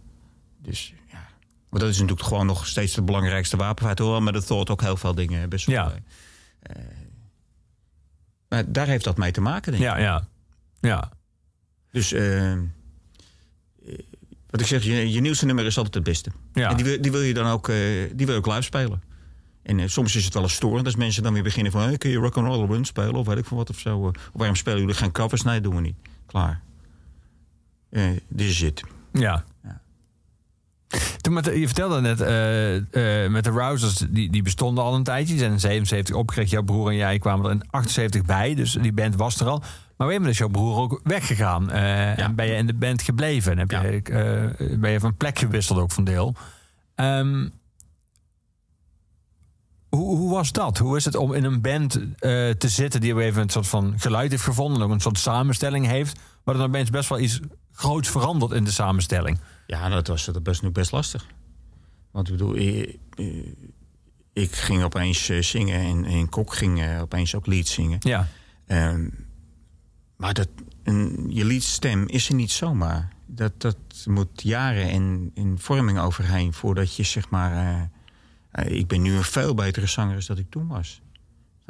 Speaker 3: Dus ja. Maar dat is natuurlijk gewoon nog steeds de belangrijkste wapenfeit. Hoewel met de Thought ook heel veel dingen best wel.
Speaker 2: Ja.
Speaker 3: eh, maar daar heeft dat mee te maken, denk ik.
Speaker 2: Ja, ja. Ja,
Speaker 3: Dus eh, eh, wat ik zeg, je, je nieuwste nummer is altijd het beste.
Speaker 2: Ja.
Speaker 3: En die, wil- die wil je dan ook, eh, die wil je ook live spelen. En eh, soms is het wel eens storend als mensen dan weer beginnen van... Hey, kun je rock and roll run spelen of weet ik veel wat of zo. eh. Of waarom spelen jullie geen covers? Nee, doen we niet. Klaar. Eh Dit is het.
Speaker 2: ja.
Speaker 3: Ja.
Speaker 2: Toen met je vertelde net, met de Rousers, die, die bestonden al een tijdje. Die zijn in 77 opgericht. Jouw broer en jij kwamen er in 78 bij. Dus die band was er al. Maar weer is jouw broer ook weggegaan. En ben je in de band gebleven. En heb
Speaker 3: Ja.
Speaker 2: ben je van plek gewisseld ook van deel. Ehm, hoe, hoe was dat? Hoe is het om in een band eh, te zitten die op een even een soort van geluid heeft gevonden, en ook een soort samenstelling heeft, maar dan opeens best wel iets groots verandert in de samenstelling?
Speaker 3: Ja, dat was dat best, nog best lastig. Want ik bedoel, eh, ik ging opeens eh, zingen en, en Kok ging eh, opeens ook lied zingen.
Speaker 2: Ja.
Speaker 3: Ehm, maar dat, een, je liedstem is er niet zomaar. Dat, dat moet jaren in, in vorming overheen voordat je zeg maar. Ik ben nu een veel betere zanger dan ik toen was.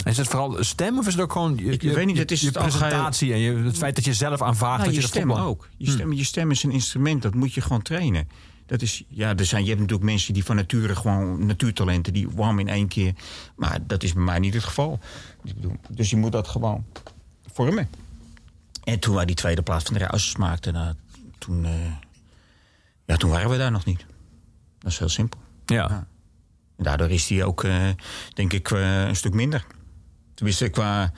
Speaker 2: Is het vooral stem of is het ook gewoon je,
Speaker 3: Ik
Speaker 2: je-
Speaker 3: weet niet, het is
Speaker 2: je
Speaker 3: het algeheel-
Speaker 2: presentatie en je, het feit dat je zelf aanvaardt
Speaker 3: Nou,
Speaker 2: dat
Speaker 3: je
Speaker 2: je
Speaker 3: stem ook. Je stem, je stem is een instrument, dat moet je gewoon trainen. Dat is, ja, er zijn, je hebt natuurlijk mensen die van nature gewoon natuurtalenten, die warm in één keer. Maar dat is bij mij niet het geval. Dus je moet dat gewoon vormen. En toen wij die tweede plaats van de Ruisers maakten, nou, toen, eh, ja, toen waren we daar nog niet. Dat is heel simpel.
Speaker 2: Ja.
Speaker 3: Daardoor is die ook, eh, denk ik, eh, een stuk minder. Tenminste, qua.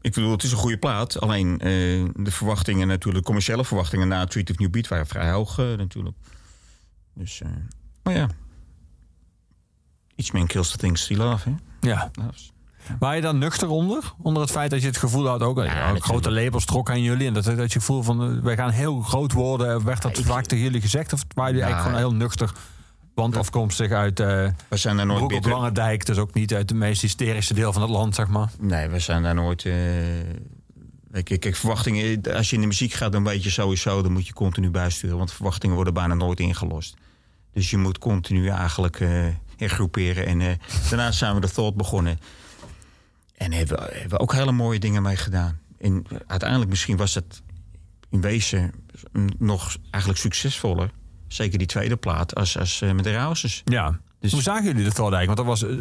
Speaker 3: Ik bedoel, het is een goede plaat. Alleen eh, de verwachtingen, natuurlijk, de commerciële verwachtingen na Treat of New Beat waren vrij hoog, natuurlijk. Dus, maar ja. Each man kills the things he loves, hè?
Speaker 2: ja. Waar je dan nuchter onder? Onder het feit dat je het gevoel had ook... Ja, grote labels trok aan jullie. En dat, dat je gevoel van... wij gaan heel groot worden. Werd dat
Speaker 3: Ja,
Speaker 2: vaak tegen jullie gezegd? Of waren jullie
Speaker 3: Ja.
Speaker 2: eigenlijk gewoon heel nuchter? Want afkomstig uit eh
Speaker 3: We zijn daar nooit
Speaker 2: Broek op
Speaker 3: bitter.
Speaker 2: Lange Dijk. Dus ook niet uit het meest hysterische deel van het land, zeg maar.
Speaker 3: Nee, we zijn daar nooit. eh kijk, kijk, verwachtingen. Als je in de muziek gaat, dan weet je sowieso. Dan moet je continu bijsturen. Want verwachtingen worden bijna nooit ingelost. Dus je moet continu eigenlijk eh hergroeperen. En eh, daarna zijn we de Thought begonnen. En hebben, we- hebben we ook hele mooie dingen mee gedaan. En uiteindelijk misschien was het in wezen nog eigenlijk succesvoller. Zeker die tweede plaat als, als eh, met de Rousers.
Speaker 2: Ja.
Speaker 3: Dus-
Speaker 2: Hoe zagen jullie dat wel eigenlijk? Want dat was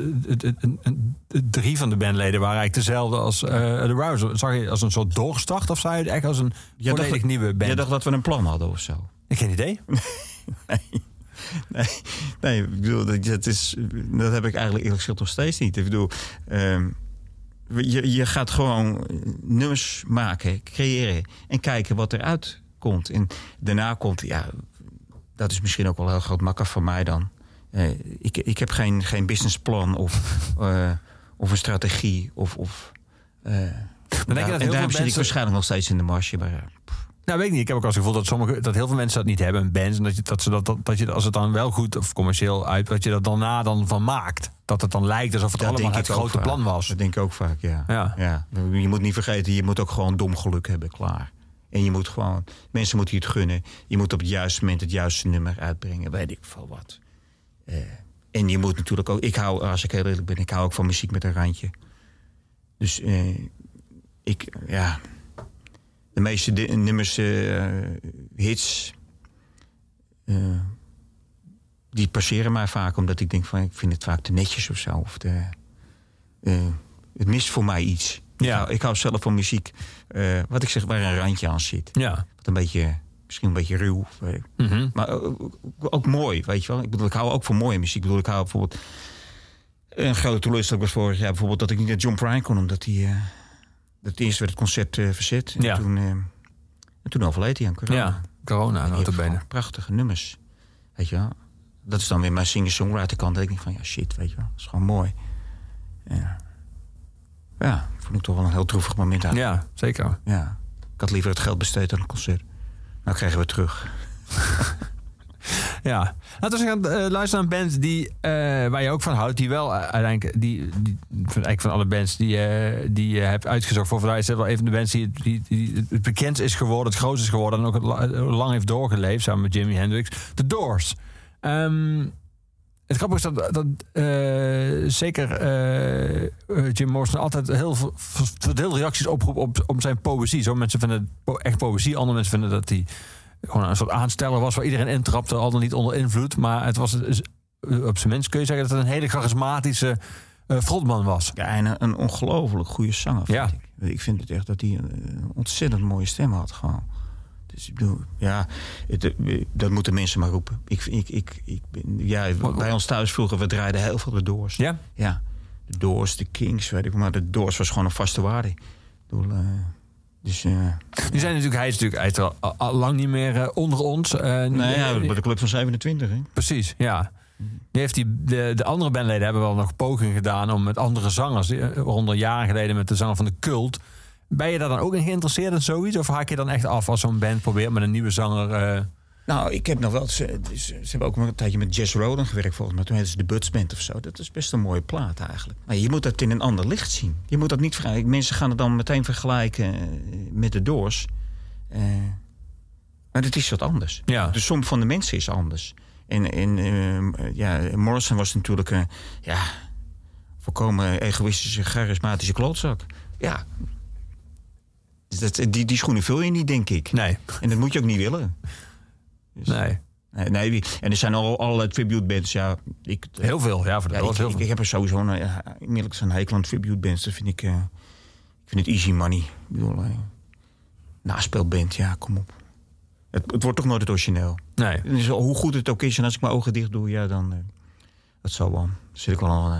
Speaker 2: eh, drie van de bandleden waren eigenlijk dezelfde als eh de Rouser. Zag je als een soort doorstart of zei je het echt als een
Speaker 3: dacht
Speaker 2: volledig
Speaker 3: dat-
Speaker 2: nieuwe band?
Speaker 3: Jij dacht dat we een plan hadden of zo?
Speaker 2: Ik heb geen idee.
Speaker 3: Nee, nee ik bedoel, dat, dat, is, dat heb ik eigenlijk eerlijk gezegd nog steeds niet. Ik bedoel, ehm, je, je gaat gewoon nummers maken, creëren en kijken wat eruit komt. En daarna komt, ja, dat is misschien ook wel heel groot makker van mij dan. Eh, ik, ik heb geen, geen businessplan of, eh, of een strategie. Of, of, eh,
Speaker 2: denk je dat
Speaker 3: en
Speaker 2: heel veel
Speaker 3: daarom zit ik waarschijnlijk nog steeds in de marge. Maar,
Speaker 2: Nou, weet ik niet. Ik heb ook als gevoel dat, sommige, dat heel veel mensen dat niet hebben, een band. En dat je, dat, ze dat, dat, dat je als het dan wel goed of commercieel uit, dat je dat daarna dan van maakt. Dat het dan lijkt alsof het
Speaker 3: Dat
Speaker 2: allemaal het grote
Speaker 3: vaak.
Speaker 2: plan was.
Speaker 3: Dat denk ik ook vaak, ja.
Speaker 2: Ja.
Speaker 3: ja. Je moet niet vergeten, je moet ook gewoon dom geluk hebben, klaar. En je moet gewoon, mensen moeten je het gunnen. Je moet op het juiste moment het juiste nummer uitbrengen, weet ik veel wat. Eh, en je moet natuurlijk ook, ik hou, als ik heel eerlijk ben, ik hou ook van muziek met een randje. Dus eh, ik, ja, de meeste nummers, eh, hits, die passeren mij vaak omdat ik denk van, ik vind het vaak te netjes of zo. Of het mist voor mij iets. Ik,
Speaker 2: Ja.
Speaker 3: hou, ik hou zelf van muziek, eh, wat ik zeg, waar een randje aan zit.
Speaker 2: Ja.
Speaker 3: Wat een beetje, misschien een beetje ruw.
Speaker 2: Mhm.
Speaker 3: Maar ook mooi, weet je wel. Ik bedoel, ik hou ook van mooie muziek. Ik bedoel, ik hou bijvoorbeeld... Een grote teleurstelling was vorig jaar bijvoorbeeld... dat ik niet naar John Prine kon, omdat hij... eh, dat eerst werd het concept eh, verzet. En,
Speaker 2: Ja.
Speaker 3: toen, en toen overleed hij aan corona.
Speaker 2: Ja, corona, notabene.
Speaker 3: prachtige nummers. Weet je wel. Dat is dan weer mijn singer-songwriter kant. Dat ik denk van, ja shit, weet je wel. Dat is gewoon mooi. Ja. Ja, vond ik toch wel een heel droevig moment eigenlijk.
Speaker 2: Ja, zeker.
Speaker 3: Ja. Ik had liever het geld besteed aan een concert. Nou krijgen we het terug.
Speaker 2: Ja. Laten we gaan eh, luisteren naar een band die, eh, waar je ook van houdt. Die wel eh, uiteindelijk, die, eigenlijk van alle bands die, die je hebt uitgezocht voor vandaag is het wel een van de bands die, die, die het bekend is geworden, het grootst is geworden en ook het la- lang heeft doorgeleefd samen met Jimi Hendrix. The Doors. Ehm, het grappige is dat, dat eh, zeker eh, eh, Jim Morrison altijd heel veel reacties oproept op, op zijn poëzie. Zo mensen vinden het echt poëzie, andere mensen vinden dat hij gewoon een soort aansteller was waar iedereen intrapte, al dan niet onder invloed. Maar het was op zijn minst kun je zeggen dat het een hele charismatische frontman was.
Speaker 3: Ja, en een, een ongelooflijk goede zanger, vind
Speaker 2: Ja.
Speaker 3: ik. Ik vind het echt dat hij een, een ontzettend mooie stem had, gewoon. Dus ik bedoel, ja, het, eh, dat moeten mensen maar roepen. Ik, ik, ik, ik ben, ja, bij ons thuis vroeger, we draaiden heel veel de Doors.
Speaker 2: Ja?
Speaker 3: Ja, de Doors, de Kings, weet ik maar. De Doors was gewoon een vaste waarde. Ik bedoel, eh, dus,
Speaker 2: Nu zijn natuurlijk, hij is natuurlijk hij is al, al- al lang niet meer onder ons.
Speaker 3: Nee, ja, bij de club van 27, hè.
Speaker 2: Precies, ja. Nu heeft die, de, de andere bandleden hebben wel nog pogingen gedaan om met andere zangers, eh, waaronder jaren geleden met de zanger van de Cult. Ben je daar dan ook in geïnteresseerd in zoiets? Of haak je dan echt af als zo'n band probeert met een nieuwe zanger? eh,
Speaker 3: Nou, ik heb nog wel... Ze, ze, ze hebben ook een tijdje met Jess Roden gewerkt volgens mij. Toen heette ze de Buds Band of zo. Dat is best een mooie plaat eigenlijk. Maar je moet dat in een ander licht zien. Je moet dat niet vergelijken. Mensen gaan het dan meteen vergelijken eh, met de Doors. Eh, maar het is wat anders.
Speaker 2: Ja.
Speaker 3: De som van de mensen is anders. En, en eh, ja, Morrison was natuurlijk een ja, volkomen egoïstische, charismatische klootzak. Ja. Dus Dat, die, die schoenen vul je niet, denk ik.
Speaker 2: Nee.
Speaker 3: En dat moet je ook niet willen. Dus-
Speaker 2: Nee.
Speaker 3: Nee, en er zijn al allerlei tribute bands. Ja, ik,
Speaker 2: Heel veel, ja, voor de
Speaker 3: ja, ik,
Speaker 2: heel
Speaker 3: ik,
Speaker 2: veel.
Speaker 3: ik heb er sowieso een, ja, inmiddels een hekel aan tribute bands. Dat vind ik, eh, ik vind het easy money. Ik bedoel, eh, naspeelband, ja, kom op. Het, het wordt toch nooit het origineel.
Speaker 2: Nee.
Speaker 3: Dus hoe goed het ook is, en als ik mijn ogen dicht doe, ja, dan... eh, dat zal wel. Zet ik wel een,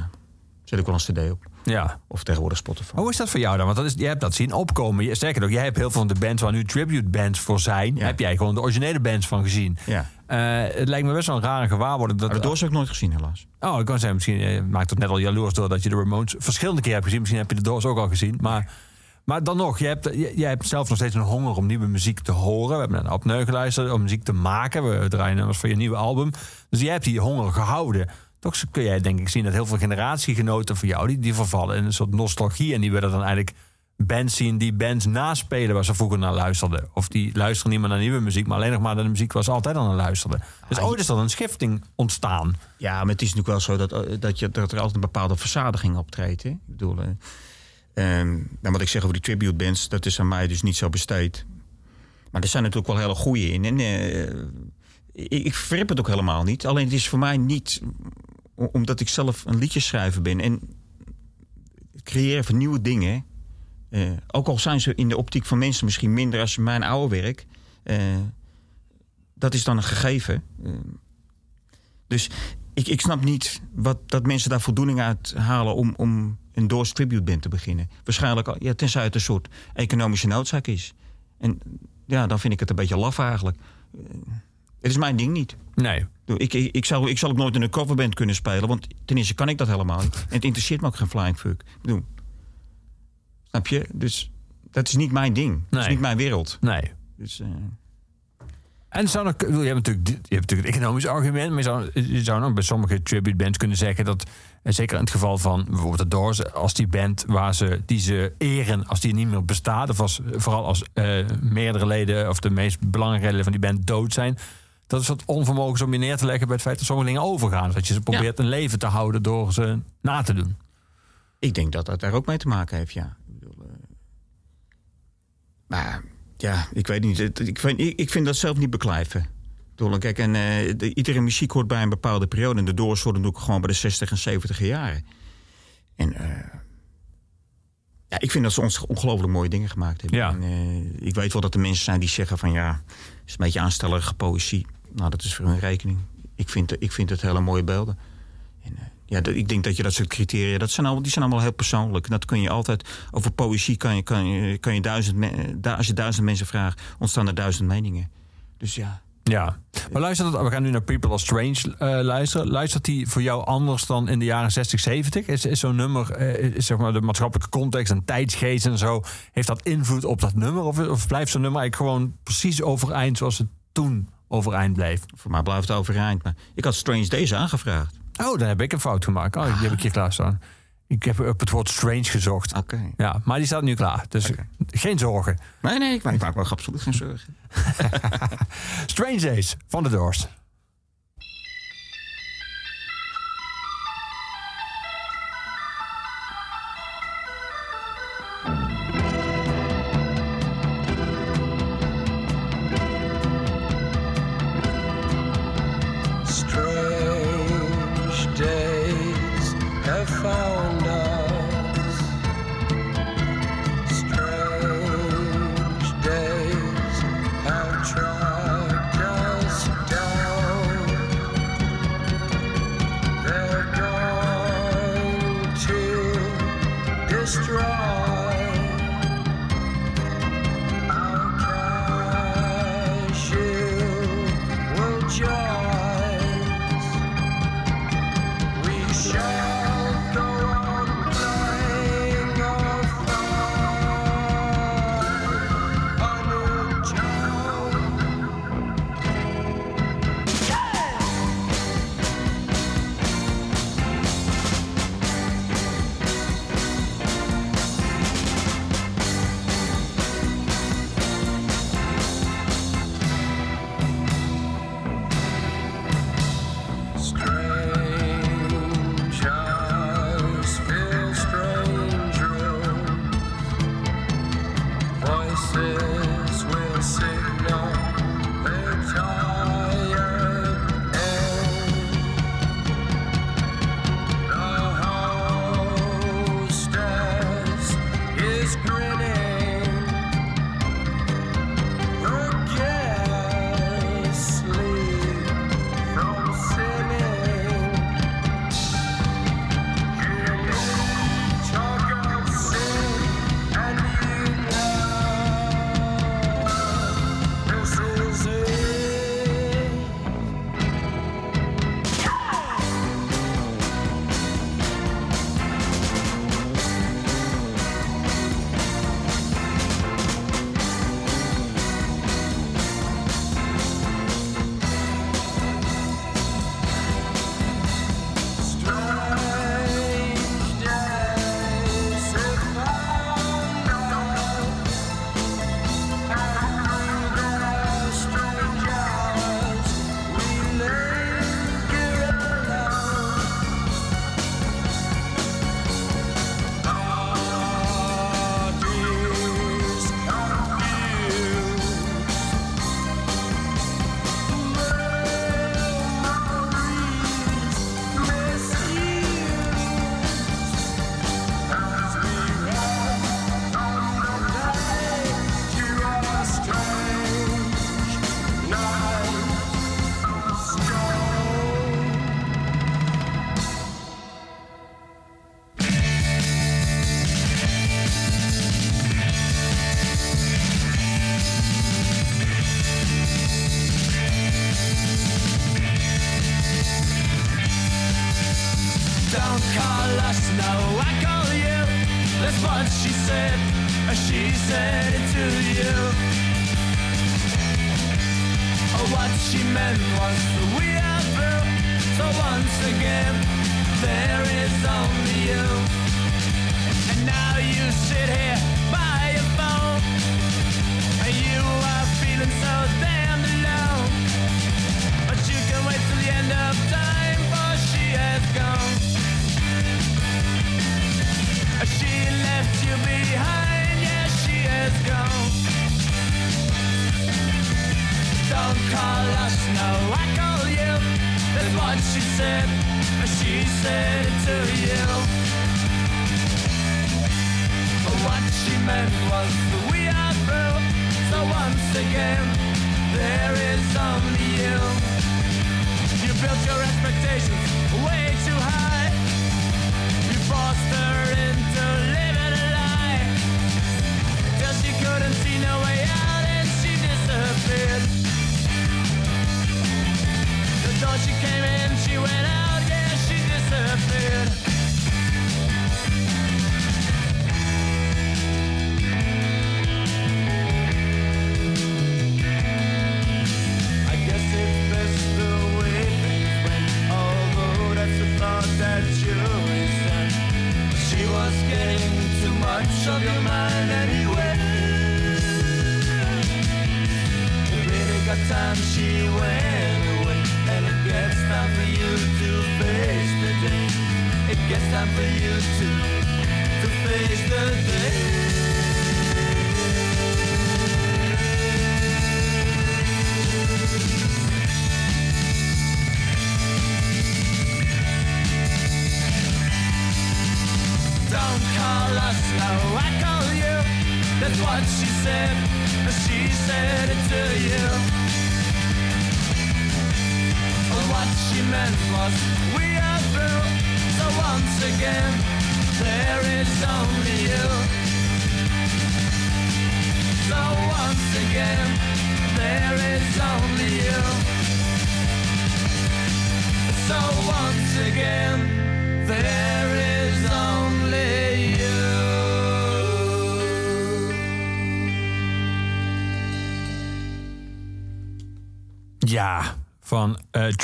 Speaker 3: eh, ik wel een cd op.
Speaker 2: Ja.
Speaker 3: Of tegenwoordig Spotify.
Speaker 2: Maar hoe is dat voor jou dan? Want dat is, jij hebt dat zien opkomen. Je- Sterker nog, jij hebt heel veel van de bands waar nu tribute bands voor zijn.
Speaker 3: Ja.
Speaker 2: Heb jij gewoon de originele bands van gezien.
Speaker 3: Ja.
Speaker 2: Eh, het lijkt me best wel een rare gewaarwording. Dat,
Speaker 3: de Doors heb ik nooit gezien, helaas.
Speaker 2: Oh, ik kan zeggen, misschien eh, maakt het net al jaloers doordat je de Ramones verschillende keer hebt gezien. Misschien heb je de Doors ook al gezien. Maar, maar dan nog, jij hebt, jij, jij hebt zelf nog steeds een honger om nieuwe muziek te horen. We hebben naar opneu geluisterd om muziek te maken. We draaien nummers voor je nieuwe album. Dus jij hebt die honger gehouden. Toch kun jij denk ik zien dat heel veel generatiegenoten van jou... die, die vervallen in een soort nostalgie. En die willen dan eigenlijk bands zien die bands naspelen... waar ze vroeger naar luisterden. Of die luisteren niet meer naar nieuwe muziek... maar alleen nog maar naar de muziek waar ze altijd aan luisterden. Dus ooit is er een schifting ontstaan.
Speaker 3: Ja, maar het is natuurlijk wel zo dat, eh, dat, je, dat er altijd een bepaalde verzadiging optreedt. Hè? Ik bedoel, eh, ehm, nou, wat ik zeg over die tribute bands, dat is aan mij dus niet zo besteed. Maar er zijn natuurlijk wel hele goede in. En eh, ik, ik verrip het ook helemaal niet. Alleen het is voor mij niet omdat ik zelf een liedjeschrijver ben. En creëren van nieuwe dingen. eh, ook al zijn ze in de optiek van mensen misschien minder als mijn oude werk. eh, dat is dan een gegeven. Eh, dus ik, ik snap niet wat, dat mensen daar voldoening uit halen om, om een Doors tribute band te beginnen. Waarschijnlijk, ja, tenzij het een soort economische noodzaak is. En ja, dan vind ik het een beetje laf eigenlijk. Het is mijn ding niet.
Speaker 2: Nee.
Speaker 3: Ik Ik, ik, zal, ik zal ook nooit in een coverband kunnen spelen, want ten eerste kan ik dat helemaal niet. En het interesseert me ook geen flying fuck. Ik bedoel, snap je? Dus dat is niet mijn ding. Dat is niet mijn wereld.
Speaker 2: Nee.
Speaker 3: Dus, eh,
Speaker 2: En zou nog, je, hebt natuurlijk, je hebt natuurlijk het economisch argument, maar je zou, je zou nog bij sommige tribute bands kunnen zeggen dat, zeker in het geval van bijvoorbeeld de Doors, als die band waar ze, die ze eren, als die niet meer bestaat, of als, vooral als eh, meerdere leden of de meest belangrijke leden van die band dood zijn, dat is wat onvermogen om je neer te leggen bij het feit dat sommige dingen overgaan. Dat je ze probeert een leven te houden door ze na te doen.
Speaker 3: Ik denk dat dat daar ook mee te maken heeft, ja. Ik bedoel, eh, maar ja, ik weet niet. Ik vind, ik, vind dat zelf niet beklijven. Kijk, en, de- iedere muziek hoort bij een bepaalde periode. En de Doors horen natuurlijk gewoon bij de 60 en 70 jaren. En eh, ja, ik vind dat ze ons ongelooflijk mooie dingen gemaakt hebben.
Speaker 2: Ja.
Speaker 3: En, ik weet wel dat er mensen zijn die zeggen van ja, het is een beetje aanstellerige poëzie. Nou, dat is voor hun rekening. Ik vind, ik vind het hele mooie beelden. En, eh, ja, dat- ik denk dat je dat soort criteria, dat zijn al, die zijn allemaal heel persoonlijk. Dat kun je altijd, over poëzie kan je, kan je, kan je duizend, als je duizend mensen vraagt, ontstaan er duizend meningen. Dus ja,
Speaker 2: Ja, maar luister, we gaan nu naar People Are Strange eh, luisteren. Luistert die voor jou anders dan in de jaren 60, 70? Is, is zo'n nummer, eh, zeg maar de maatschappelijke context en tijdsgeest en zo, heeft dat invloed op dat nummer? Of, of blijft zo'n nummer eigenlijk gewoon precies overeind zoals het toen overeind bleef?
Speaker 3: voor mij blijft het overeind. Maar ik had Strange Days aangevraagd.
Speaker 2: Oh, dan heb ik een fout gemaakt. Oh, die heb ik hier klaar staan. Ik heb op het woord strange gezocht.
Speaker 3: Oké.
Speaker 2: Ja, maar die staat nu klaar. Dus geen zorgen.
Speaker 3: Nee, nee, ik maak, ik maak me absoluut geen zorgen.
Speaker 2: Strange Days van de Doors.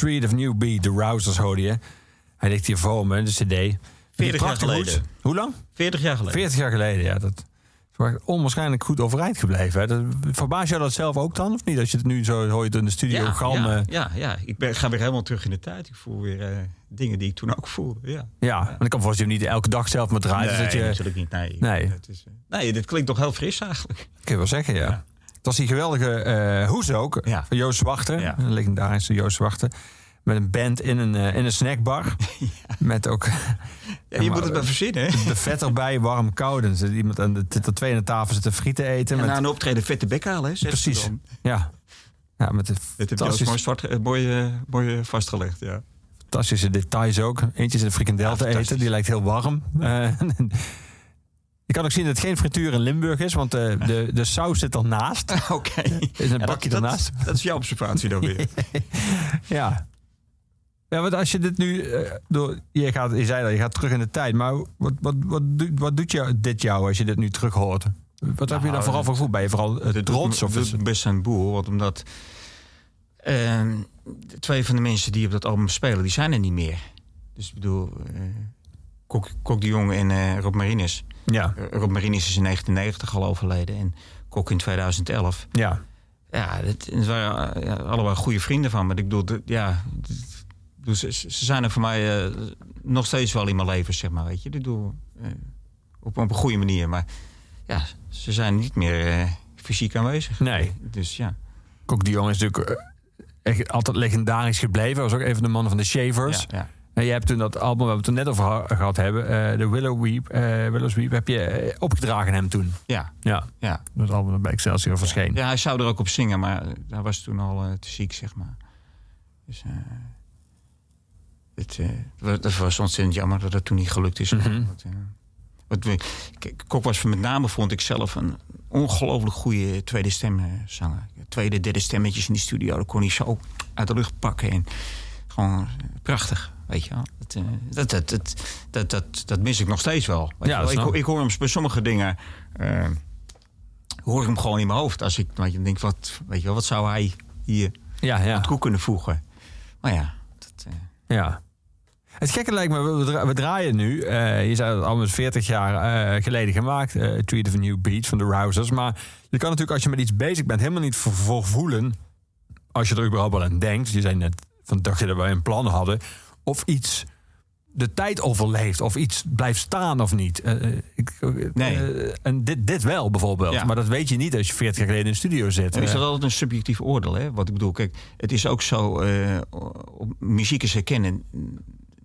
Speaker 2: Treat of New Beat, de Rousers hoorde je. Hij ligt hier voor me, de cd. Die
Speaker 3: 40 jaar
Speaker 2: hoed.
Speaker 3: geleden.
Speaker 2: Hoe lang?
Speaker 3: 40 jaar geleden.
Speaker 2: 40 jaar geleden, ja. Dat is onwaarschijnlijk goed overeind gebleven. Hè. Dat, verbaas jou dat zelf ook dan, of niet? Als je het nu zo hoort in de studio
Speaker 3: ja, ja, ja, ja, ik ben, ga weer helemaal terug in de tijd. Ik voel weer eh, dingen die ik toen ook voelde. Ja.
Speaker 2: Ja, want ik kan je niet elke dag zelf moet draaien. dus dat je,
Speaker 3: natuurlijk niet. Nee,
Speaker 2: Nee.
Speaker 3: Het is, eh, nee, dit klinkt toch heel fris eigenlijk.
Speaker 2: kun je wel zeggen, ja. Het was die geweldige eh hoes ook,
Speaker 3: Ja.
Speaker 2: van Joost Zwachter.
Speaker 3: Ja.
Speaker 2: Een legendarische Joost Zwachter. Met een band in een, eh, in een snackbar. Met ook
Speaker 3: Ja, je moet het maar verzinnen. hè?
Speaker 2: de vet erbij, warm, koud. En zit iemand aan de, zit twee aan de tafel zitten frieten eten.
Speaker 3: En
Speaker 2: met,
Speaker 3: na een optreden vette bek halen.
Speaker 2: Precies, ja. Ja, met de
Speaker 3: heb je mooi, zwart, eh, mooi, eh, mooi eh, vastgelegd. Ja.
Speaker 2: fantastische details ook. Eentje is een frikandel
Speaker 3: Ja,
Speaker 2: te eten, die lijkt heel warm. Eh, je kan ook zien dat het geen frituur in Limburg is, want de, de, de saus zit ernaast.
Speaker 3: Oké.
Speaker 2: Is een
Speaker 3: Ja,
Speaker 2: bakje
Speaker 3: dat,
Speaker 2: ernaast.
Speaker 3: Dat, dat is jouw observatie dan weer.
Speaker 2: Ja. Ja, want als je dit nu eh, door. Je, gaat, je zei dat je gaat terug in de tijd, maar wat, wat, wat, doet- wat doet jou, dit jou als je dit nu terug hoort? Wat heb je
Speaker 3: Nou,
Speaker 2: daar vooral voor gevoel? Ben je vooral eh,
Speaker 3: Het
Speaker 2: trots? Of
Speaker 3: doet best boel. Want omdat ehm, de twee van de mensen die op dat album spelen, die zijn er niet meer. Dus ik bedoel, eh Kok, Kok de Jong en eh, Rob Marines.
Speaker 2: Ja,
Speaker 3: Rob Marines is in 1990 al overleden en Kok in 2011.
Speaker 2: ja.
Speaker 3: Ja, het, het waren ja, allebei goede vrienden van me. Ik bedoel, ja, dus ze, ze zijn er voor mij eh, nog steeds wel in mijn leven, zeg maar. Weet je, ik bedoel, eh, op, op een goede manier. Maar ja, ze zijn niet meer eh, fysiek aanwezig.
Speaker 2: Nee.
Speaker 3: Dus ja.
Speaker 2: Kok de Jong is natuurlijk echt altijd legendarisch gebleven. Hij was ook een van de mannen van de Shavers.
Speaker 3: ja, ja.
Speaker 2: En je hebt toen dat album waar we het net over ha- gehad hebben, eh, de Willow Weep, eh, Willow's Weep, heb je eh, opgedragen hem toen.
Speaker 3: Ja,
Speaker 2: Ja,
Speaker 3: ja.
Speaker 2: dat album dat bij Excelsior verscheen.
Speaker 3: ja, hij zou er ook op zingen, maar hij was toen al te ziek, zeg maar. Dus het, dat was ontzettend jammer dat het toen niet gelukt is. Wat, wat we, kijk, Kok was met name, vond ik zelf, een ongelooflijk goede tweede stemzanger. Tweede, derde stemmetjes in die studio, dat kon hij zo uit de lucht pakken. En gewoon prachtig. Weet je wel? Dat, eh, dat, dat, dat, dat, mis ik nog steeds wel. Weet
Speaker 2: Ja,
Speaker 3: wel? Ik,
Speaker 2: ik.
Speaker 3: hoor hem bij sommige dingen... eh, hoor ik hem gewoon in mijn hoofd. Als ik weet je, denk, wat, weet je wel, wat zou hij hier
Speaker 2: Ja,
Speaker 3: aan
Speaker 2: ja.
Speaker 3: toe kunnen voegen? Maar ja, dat, eh,
Speaker 2: Ja. Het gekke lijkt me, we, dra- we draaien nu. eh, je zei het al met 40 jaar eh, geleden gemaakt. eh Tweet of a New Beat van de Rousers. Maar je kan natuurlijk als je met iets bezig bent helemaal niet voor, voor voelen. Als je er überhaupt wel aan denkt. Je zei net van dacht je dat wij een plan hadden. Of iets de tijd overleeft. Of iets blijft staan of niet. Eh, eh, ik, eh,
Speaker 3: Nee.
Speaker 2: en dit, dit wel bijvoorbeeld.
Speaker 3: Ja.
Speaker 2: Maar dat weet je niet als je 40 jaar geleden in de studio zit.
Speaker 3: En is dat altijd een subjectief oordeel, hè? Wat ik bedoel, kijk, het is ook zo, muziek is herkennen.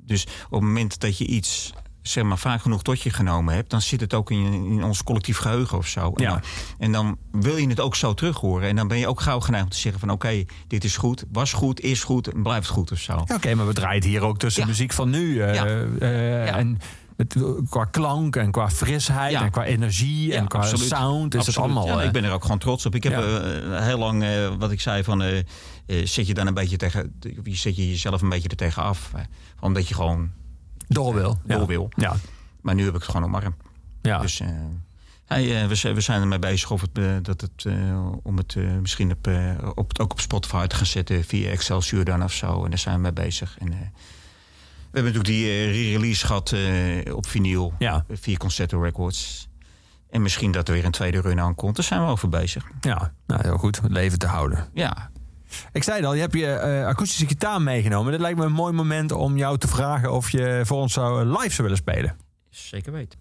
Speaker 3: Dus op het moment dat je iets, zeg maar, vaak genoeg tot je genomen hebt, dan zit het ook in, in ons collectief geheugen of zo. En,
Speaker 2: Ja.
Speaker 3: dan, en dan wil je het ook zo terug horen. En dan ben je ook gauw geneigd om te zeggen van, oké, dit is goed, was goed, is goed en blijft goed of zo.
Speaker 2: Ja, oké, maar we draaien hier ook tussen
Speaker 3: Ja.
Speaker 2: muziek van nu. eh, eh. En het, qua klank en qua frisheid
Speaker 3: Ja.
Speaker 2: en qua energie en qua
Speaker 3: absoluut.
Speaker 2: sound is het
Speaker 3: Absoluut.
Speaker 2: allemaal...
Speaker 3: Ja, ik ben er ook gewoon trots op. Ik heb eh, heel lang, wat ik zei, van eh, zet je dan een beetje tegen, of je zet je jezelf een beetje er tegen af. omdat je gewoon
Speaker 2: door wil.
Speaker 3: door
Speaker 2: ja.
Speaker 3: wil.
Speaker 2: Ja,
Speaker 3: Maar nu heb ik het gewoon omarmd.
Speaker 2: ja.
Speaker 3: Dus eh, eh, we, zijn- we zijn ermee bezig of het, eh, dat het, om het misschien op, op, ook op Spotify te gaan zetten via Excelsior dan of zo. En daar zijn we mee bezig. En, we hebben natuurlijk die re-release gehad eh, op vinyl
Speaker 2: Ja.
Speaker 3: via Concerto Records. En misschien dat er weer een tweede run aankomt. Daar zijn we over bezig.
Speaker 2: ja, nou heel goed. Het leven te houden.
Speaker 3: Ja,
Speaker 2: Ik zei het al, je hebt je eh, akoestische gitaar meegenomen. Dit lijkt me een mooi moment om jou te vragen of je voor ons zou eh, live zou willen spelen.
Speaker 3: zeker weten.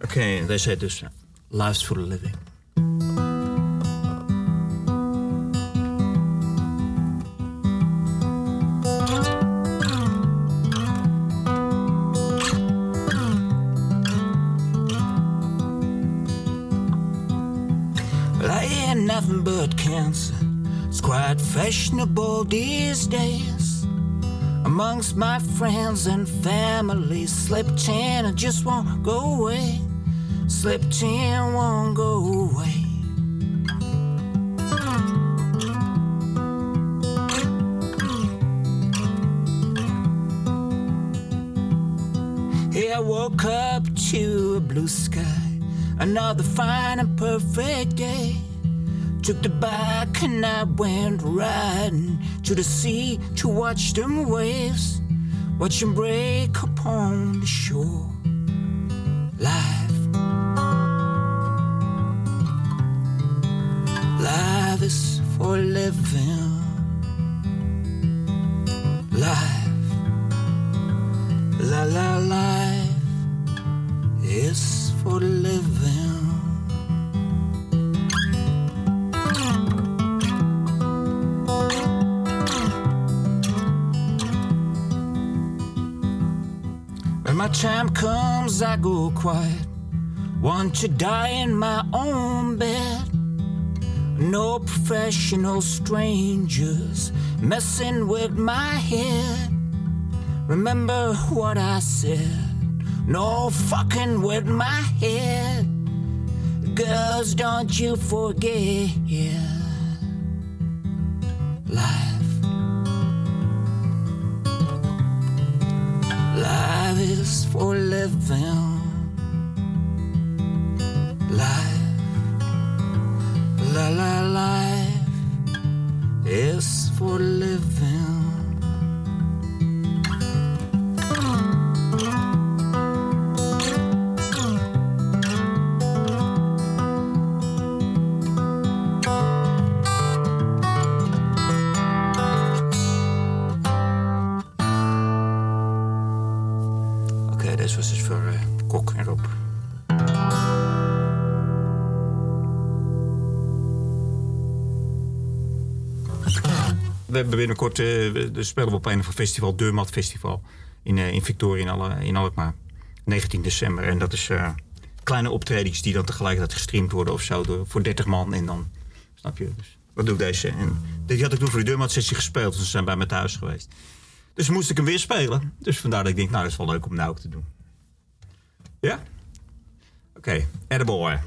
Speaker 3: Oké, deze heet dus Lives for the Living.
Speaker 5: Well, I ain't nothing but cancer. Quite fashionable these days. Amongst my friends and family, slip chin just won't go away. Slip chin won't go away. Yeah, I woke up to a blue sky, another fine and perfect day. Took the bike and I went riding to the sea to watch them waves, watch them break upon the shore. Life, life is for living. Life, la la life is for living. My time comes, I go quiet. Want to die in my own bed. No professional strangers messing with my head. Remember what I said. No fucking with my head. Girls, don't you forget. Life. Is for living. Life, la la life is for living.
Speaker 3: Hebben binnenkort, eh, we- we spelen we op een van festival, Deurmat Festival. In, eh, in Victoria in, Alle, in Alkmaar. 19 december. En dat is eh, kleine optredens die dan tegelijkertijd gestreamd worden of zo. Voor 30 man. En dan, snap je? Dus dat doe ik deze. En dit had ik toen voor de Deurmat sessie gespeeld. Dus ze zijn bij me thuis geweest. Dus moest ik hem weer spelen. Dus vandaar dat ik denk, nou, dat is wel leuk om nou ook te doen. Ja? Oké, okay. Attaboy.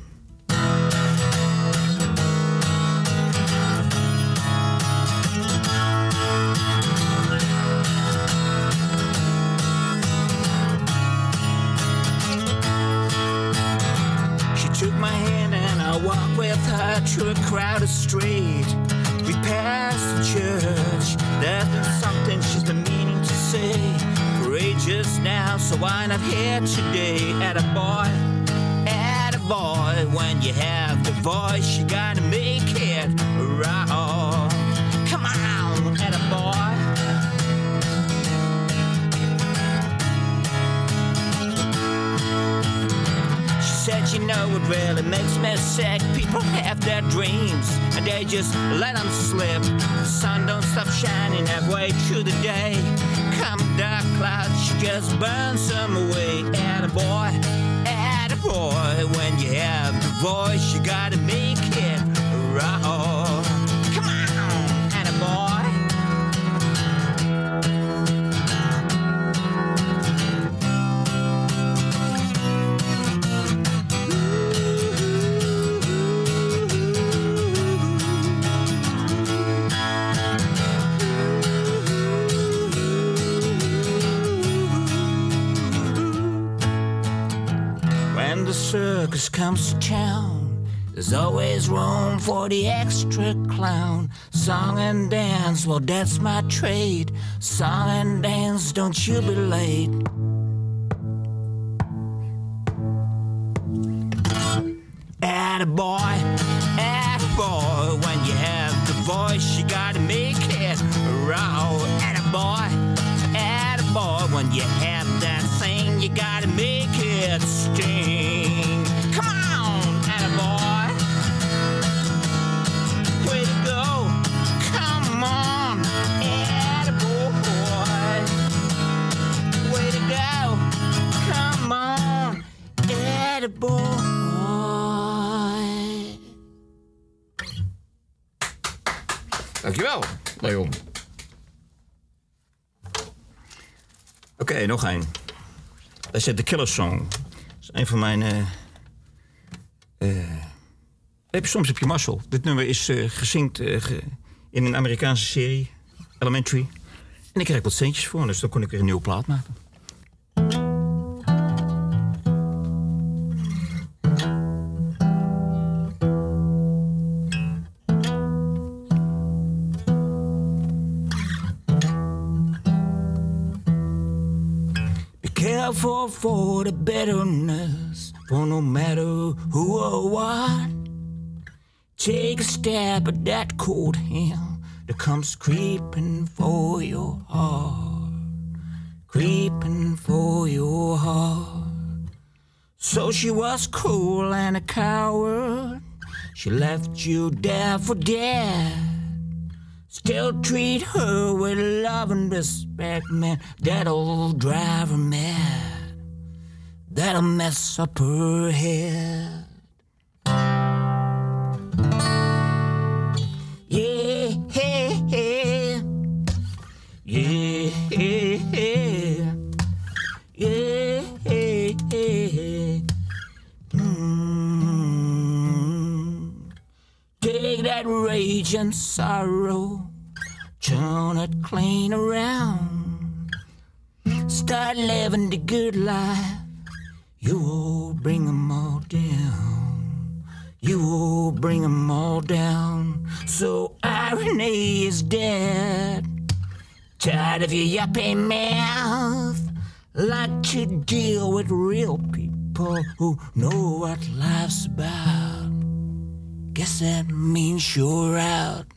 Speaker 5: To a crowded street. We passed the church. There's been something she's been meaning to say for ages now, so why not here today? At a boy, at a boy. When you have the voice, you gotta make said, you know it really makes me sick? People have their dreams and they just let them slip. The sun don't stop shining halfway through the day. Come dark clouds, just burns them away. Atta boy, when you have the voice, you gotta make circus comes to town, there's always room for the extra clown. Song and dance, well, that's my trade. Song and dance, don't you be late. Attaboy, Oké, nog één. Dat is de Killer Song. Dat is een van mijn. eh, heb je, soms heb je mazzel. Dit nummer is eh gezinkt ge- in een Amerikaanse serie, Elementary. En ik kreeg wat centjes voor, dus dan kon ik weer een nieuwe plaat maken. For the bitterness, for no matter who or what. Take a stab at that cold hand that comes creeping for your heart, creeping for your heart. So she was cruel and a coward. She left you there for dead. Still treat her with love and respect, man. That'll drive her mad. That'll mess up her head. Yeah, yeah, yeah. Yeah, yeah. Mm. Take that rage and sorrow, turn it clean around. Start living the good life. You will bring 'em all down. You will bring 'em all down. So irony is dead. Tired of your yuppie mouth. Like to deal with real people who know what life's about. Guess that means you're out.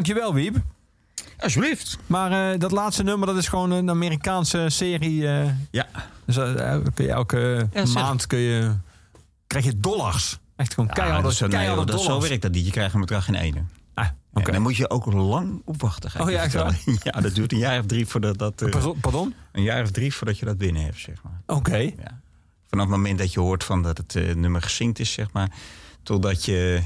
Speaker 2: Dankjewel, Wiep.
Speaker 5: Alsjeblieft.
Speaker 2: Maar eh, dat laatste nummer, dat is gewoon een Amerikaanse serie. eh,
Speaker 5: Ja.
Speaker 2: dus eh, kun je elke
Speaker 5: Ja,
Speaker 2: maand kun je, krijg je dollars. Echt gewoon keiharde,
Speaker 5: dat is, zo- nee, dat, werkt dat niet. Je krijgt een bedrag in ene.
Speaker 2: Ah, oké.
Speaker 5: En dan moet je ook lang op wachten. ga ik
Speaker 2: Oh ja, echt.
Speaker 5: Ja, dat duurt een jaar of drie voordat dat.
Speaker 2: Pardon?
Speaker 5: Een jaar of drie voordat je dat binnen hebt, zeg maar.
Speaker 2: Oké.
Speaker 5: Ja. Vanaf het moment dat je hoort van dat het nummer gezinkt is, zeg maar, totdat je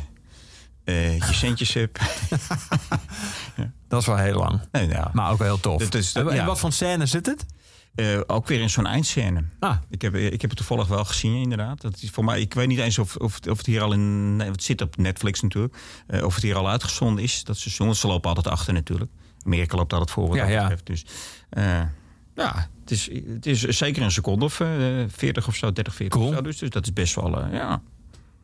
Speaker 5: eh, je centjes hebt.
Speaker 2: Dat is wel heel lang.
Speaker 5: Nee, ja.
Speaker 2: Maar ook wel heel tof.
Speaker 5: Dit is-
Speaker 2: en, en
Speaker 5: ja.
Speaker 2: wat voor scène zit het?
Speaker 3: Eh, ook weer in zo'n eindscène.
Speaker 2: Ah.
Speaker 3: Ik heb, ik heb het toevallig wel gezien, inderdaad. Dat is voor mij, ik weet niet eens of, of, of het hier al in. Het zit op Netflix natuurlijk. eh, of het hier al uitgezonden is. Dat seizoen. Ze lopen altijd achter natuurlijk. Amerika loopt altijd voor wat
Speaker 2: Ja,
Speaker 3: dat
Speaker 2: ja.
Speaker 3: betreft. Dus eh, ja, het is, het is zeker een seconde of eh 40 of zo, 30, 40
Speaker 2: Cool.
Speaker 3: of zo. Dus, dus dat is best wel. eh, ja.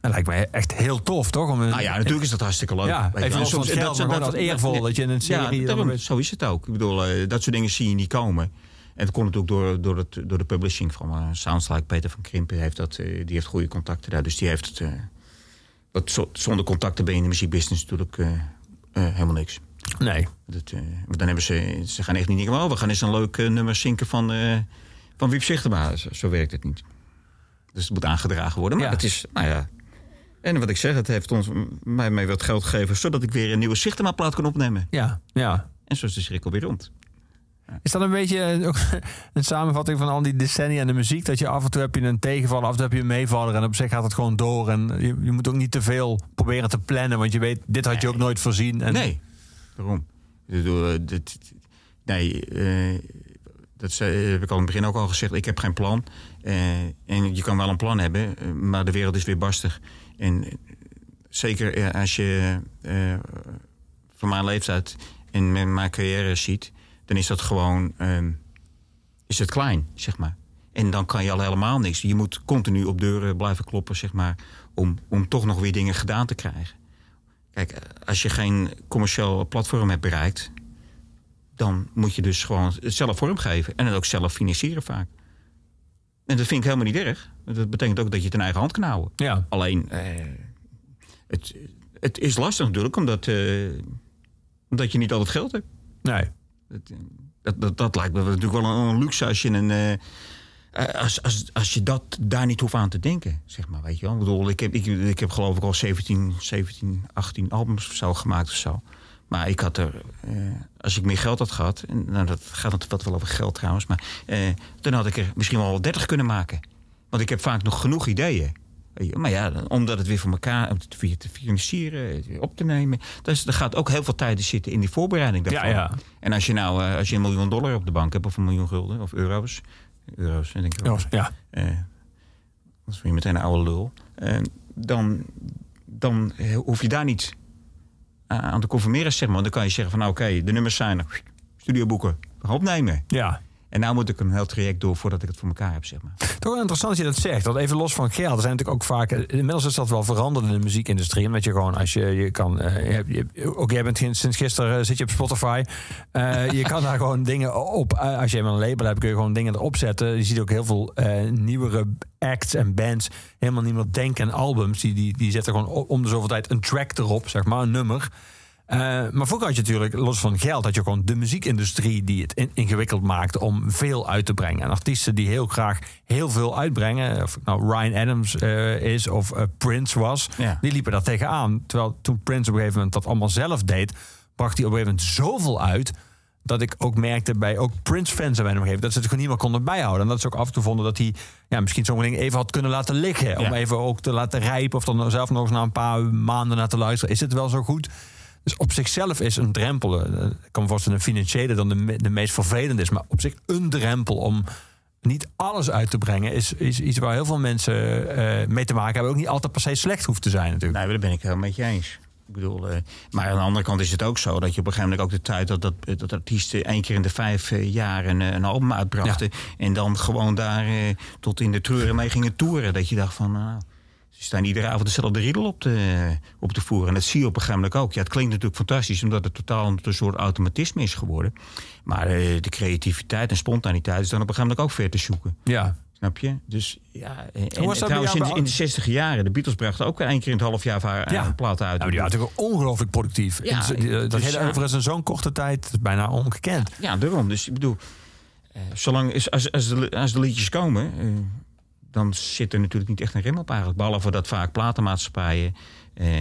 Speaker 2: Dat lijkt mij echt heel tof, toch? Om een,
Speaker 3: Nou ja, natuurlijk is dat hartstikke leuk.
Speaker 2: Ja, even
Speaker 3: Soms-
Speaker 2: geld, maar gewoon als eervol dat je in een serie
Speaker 3: Ja, daarom, zo is het ook. Ik bedoel, eh, dat soort dingen zie je niet komen. En dat komt natuurlijk door, door, het, door de publishing van uh, Sounds Like. Peter van Krimpen heeft dat, eh, die heeft goede contacten daar. Dus die heeft het... eh, wat, zo- zonder contacten ben je in de muziekbusiness natuurlijk eh, eh, helemaal niks.
Speaker 2: Nee.
Speaker 3: Dat, eh, want dan hebben ze... Ze gaan echt niet denken... Oh, we gaan eens een leuk eh, nummer zinken van, eh van Wiep Zichtema. Zo, zo werkt het niet. Dus het moet aangedragen worden. Maar
Speaker 2: Ja.
Speaker 3: het is... Nou ja... En wat ik zeg, het heeft ons, mij, mij wat geld gegeven... zodat ik weer een nieuwe Zichtema-plaat kan opnemen.
Speaker 2: Ja, ja.
Speaker 3: En zo is de cirkel weer rond.
Speaker 2: Is dat een beetje ook een samenvatting van al die decennia in de muziek? Dat je af en toe heb je een tegenvaller, af en toe heb je een meevaller. En op zich gaat het gewoon door. En je, je moet ook niet te veel proberen te plannen. Want je weet, dit had je ook nooit voorzien. En,
Speaker 3: Nee, waarom? Ik bedoel, eh, dit, nee, eh, dat zei- heb ik al in het begin ook al gezegd. Ik heb geen plan. Eh, en je kan wel een plan hebben, maar de wereld is weer barstig. En zeker als je eh, van mijn leeftijd en mijn, carrière ziet... dan is dat gewoon ehm, is het klein, zeg maar. En dan kan je al helemaal niks. Je moet continu op deuren blijven kloppen, zeg maar... om, om toch nog weer dingen gedaan te krijgen. Kijk, als je geen commercieel platform hebt bereikt, dan moet je dus gewoon zelf vormgeven en het ook zelf financieren vaak. En dat vind ik helemaal niet erg. Dat betekent ook dat je het in eigen hand kan houden.
Speaker 2: Ja.
Speaker 3: Alleen, eh, het, het is lastig natuurlijk, omdat, eh, omdat je niet altijd geld hebt.
Speaker 2: Nee.
Speaker 3: Dat, eh, dat, dat, dat lijkt me natuurlijk wel een, een luxe als je een. als, als, als je dat daar niet hoeft aan te denken, zeg maar, weet je wel. Ik bedoel, ik heb, ik, ik heb geloof ik al 17, 17, 18 albums of zo gemaakt of zo. Maar ik had er, eh, als ik meer geld had gehad, en nou, dat gaat wat wel over geld trouwens, maar eh, dan had ik er misschien wel 30 kunnen maken. Want ik heb vaak nog genoeg ideeën. Je, Maar ja, omdat het weer voor elkaar om het weer te financieren, eh, op te nemen. Dus er gaat ook heel veel tijd in zitten in die voorbereiding daarvan.
Speaker 2: Ja, ja.
Speaker 3: En als je nou eh, als je een miljoen dollar op de bank hebt, of een miljoen gulden, of euro's. Euro's, denk ik wel.
Speaker 2: Ja.
Speaker 3: Eh, dat is weer meteen een oude lul. Eh, dan, dan eh, hoef je daar niet aan te conformeren, zeg maar. Dan kan je zeggen van, nou oké, de nummers zijn er. Studioboeken, we gaan opnemen.
Speaker 2: ja.
Speaker 3: En nou moet ik een heel traject door voordat ik het voor elkaar heb, zeg maar.
Speaker 2: Toch wel interessant dat je dat zegt. Want even los van geld. Er zijn natuurlijk ook vaak. eh, Inmiddels is dat wel veranderd in de muziekindustrie. Omdat je gewoon, als je, je kan. eh, je, ook jij bent sinds gisteren eh, zit je op Spotify. Je kan daar gewoon dingen op. als je een label hebt, kun je gewoon dingen erop zetten. Je ziet ook heel veel nieuwere acts en bands. Helemaal niet meer denken aan albums. Die, die, die zetten gewoon om de zoveel tijd een track erop, zeg maar, een nummer. Eh, maar vroeger had je natuurlijk, los van geld, had je gewoon de muziekindustrie die het in- ingewikkeld maakte om veel uit te brengen. En artiesten die heel graag heel veel uitbrengen, of nou Ryan Adams eh, is of eh, Prince was,
Speaker 3: Ja.
Speaker 2: die liepen daar tegenaan. Terwijl toen Prince op een gegeven moment dat allemaal zelf deed, bracht hij op een gegeven moment zoveel uit. Dat ik ook merkte bij ook Prince-fans aan hem gegeven dat ze het gewoon niet meer konden bijhouden. En dat ze ook af en toe vonden dat hij ja, misschien sommige dingen even had kunnen laten liggen. Om even ook te laten rijpen. Of dan zelf nog eens na een paar maanden naar te luisteren. Is het wel zo goed? Dus op zichzelf is een drempel, eh, ik kan me voorstellen een financiële dan de, me- de meest vervelende is. Maar op zich een drempel om niet alles uit te brengen... is, is iets waar heel veel mensen eh, mee te maken hebben. Ook niet altijd per se slecht hoeft te zijn natuurlijk.
Speaker 3: Nee, daar ben ik helemaal met je eens. Ik bedoel, eh, maar aan de andere kant is het ook zo dat je op een gegeven moment ook de tijd dat, dat, dat artiesten één keer in de vijf jaar een, een album uitbrachten. En dan gewoon daar tot in de treuren mee gingen toeren. Dat je dacht van, ze staan iedere avond dezelfde riedel op te, op te voeren. En dat zie je op een gegeven moment ook. Ja, het klinkt natuurlijk fantastisch, omdat het totaal een soort automatisme is geworden. Maar eh, de creativiteit en spontaniteit is dan op een gegeven moment ook ver te zoeken.
Speaker 2: Ja,
Speaker 3: Snap je? Dus ja. En, en
Speaker 2: was dat bij
Speaker 3: trouwens, in, in de 60 jaren, de Beatles brachten ook één keer in het half jaar
Speaker 2: Ja.
Speaker 3: een plaat uit.
Speaker 2: nou, die waren natuurlijk ongelooflijk productief.
Speaker 3: Ja,
Speaker 2: die- dat
Speaker 3: dus
Speaker 2: hele
Speaker 3: ja.
Speaker 2: over is in zo'n korte tijd is bijna ongekend.
Speaker 3: Ja, daarom. Dus ik bedoel, eh, zolang is, als, als, de, als de liedjes komen, eh, dan zit er natuurlijk niet echt een rem op eigenlijk. Behalve dat vaak platenmaatschappijen, eh,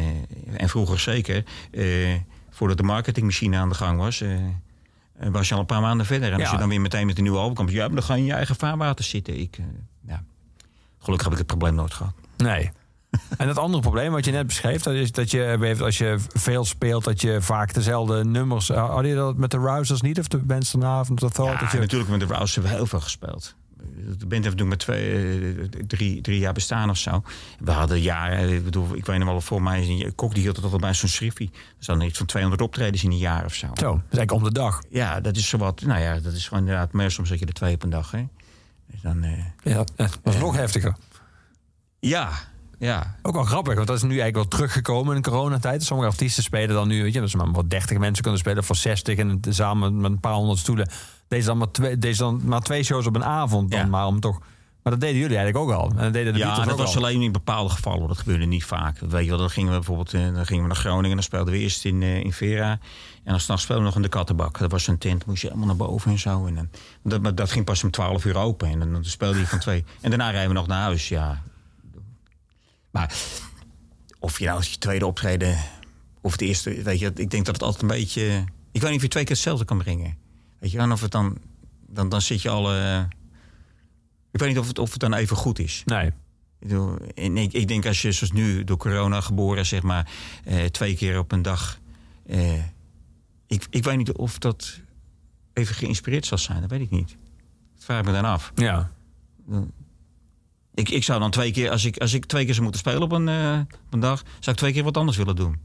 Speaker 3: en vroeger zeker, eh, voordat de marketingmachine aan de gang was, eh, eh, was je al een paar maanden verder. En als je dan weer meteen met een nieuwe album komt, ja, dan ga je in je eigen vaarwater zitten. Ik, ja. Gelukkig heb ik het probleem nooit gehad.
Speaker 2: Nee. En dat andere probleem wat je net beschreef, dat is dat je als je veel speelt, dat je vaak dezelfde nummers. Had je dat met de Rousers niet? Of de bands daarna? Of de Thought?
Speaker 3: Ja,
Speaker 2: dat je,
Speaker 3: natuurlijk met de Rouse hebben we heel veel gespeeld. De band heeft toen met twee, eh, drie, drie jaar bestaan of zo. We hadden jaren, ik bedoel, ik weet nog wel, voor mij is een kok die hield het altijd bij zo'n schriffie. Er staan iets van 200 optredens in een jaar of zo.
Speaker 2: Zo, dat is eigenlijk om de dag.
Speaker 3: Ja, dat is zowat, nou ja, dat is gewoon inderdaad, maar soms zet je er twee op een dag, hè. Dus dan, eh,
Speaker 2: Ja, dat was nog heftiger.
Speaker 3: ja, ja.
Speaker 2: Ook wel grappig, want dat is nu eigenlijk wel teruggekomen in de coronatijd. Sommige artiesten spelen dan nu, weet je, dat ze maar wat 30 mensen kunnen spelen voor 60 en samen met een paar honderd stoelen. Deze dan maar twee, deze dan maar twee shows op een avond dan
Speaker 3: Ja.
Speaker 2: maar om toch. Maar dat deden jullie eigenlijk ook al. En dat deden de
Speaker 3: Ja, dat was
Speaker 2: al.
Speaker 3: alleen in bepaalde gevallen. Dat gebeurde niet vaak. Weet je wel, dan gingen we bijvoorbeeld eh, dan gingen we naar Groningen. Dan speelden we eerst in, eh, in Vera. En dan s'nachts speelden we nog in de Kattenbak. Dat was een tent, moest je helemaal naar boven en zo. En dan, dat, maar dat ging pas om 12 uur open. En dan, dan speelde je van twee. En daarna rijden we nog naar huis, ja. Maar of je nou als je tweede optreden... of het eerste, weet je, ik denk dat het altijd een beetje... Ik weet niet of je twee keer hetzelfde kan brengen. Weet je, en of het dan... Dan, dan zit je al... eh, ik weet niet of het, of het dan even goed is.
Speaker 2: Nee.
Speaker 3: Ik, ik, denk als je zoals nu door corona geboren, zeg maar, eh, twee keer op een dag. eh, ik, ik weet niet of dat even geïnspireerd zal zijn, dat weet ik niet. Dat vraag ik me dan af.
Speaker 2: Ja.
Speaker 3: Ik, ik zou dan twee keer, als ik, als ik twee keer zou moeten spelen op een, op een dag, zou ik twee keer wat anders willen doen.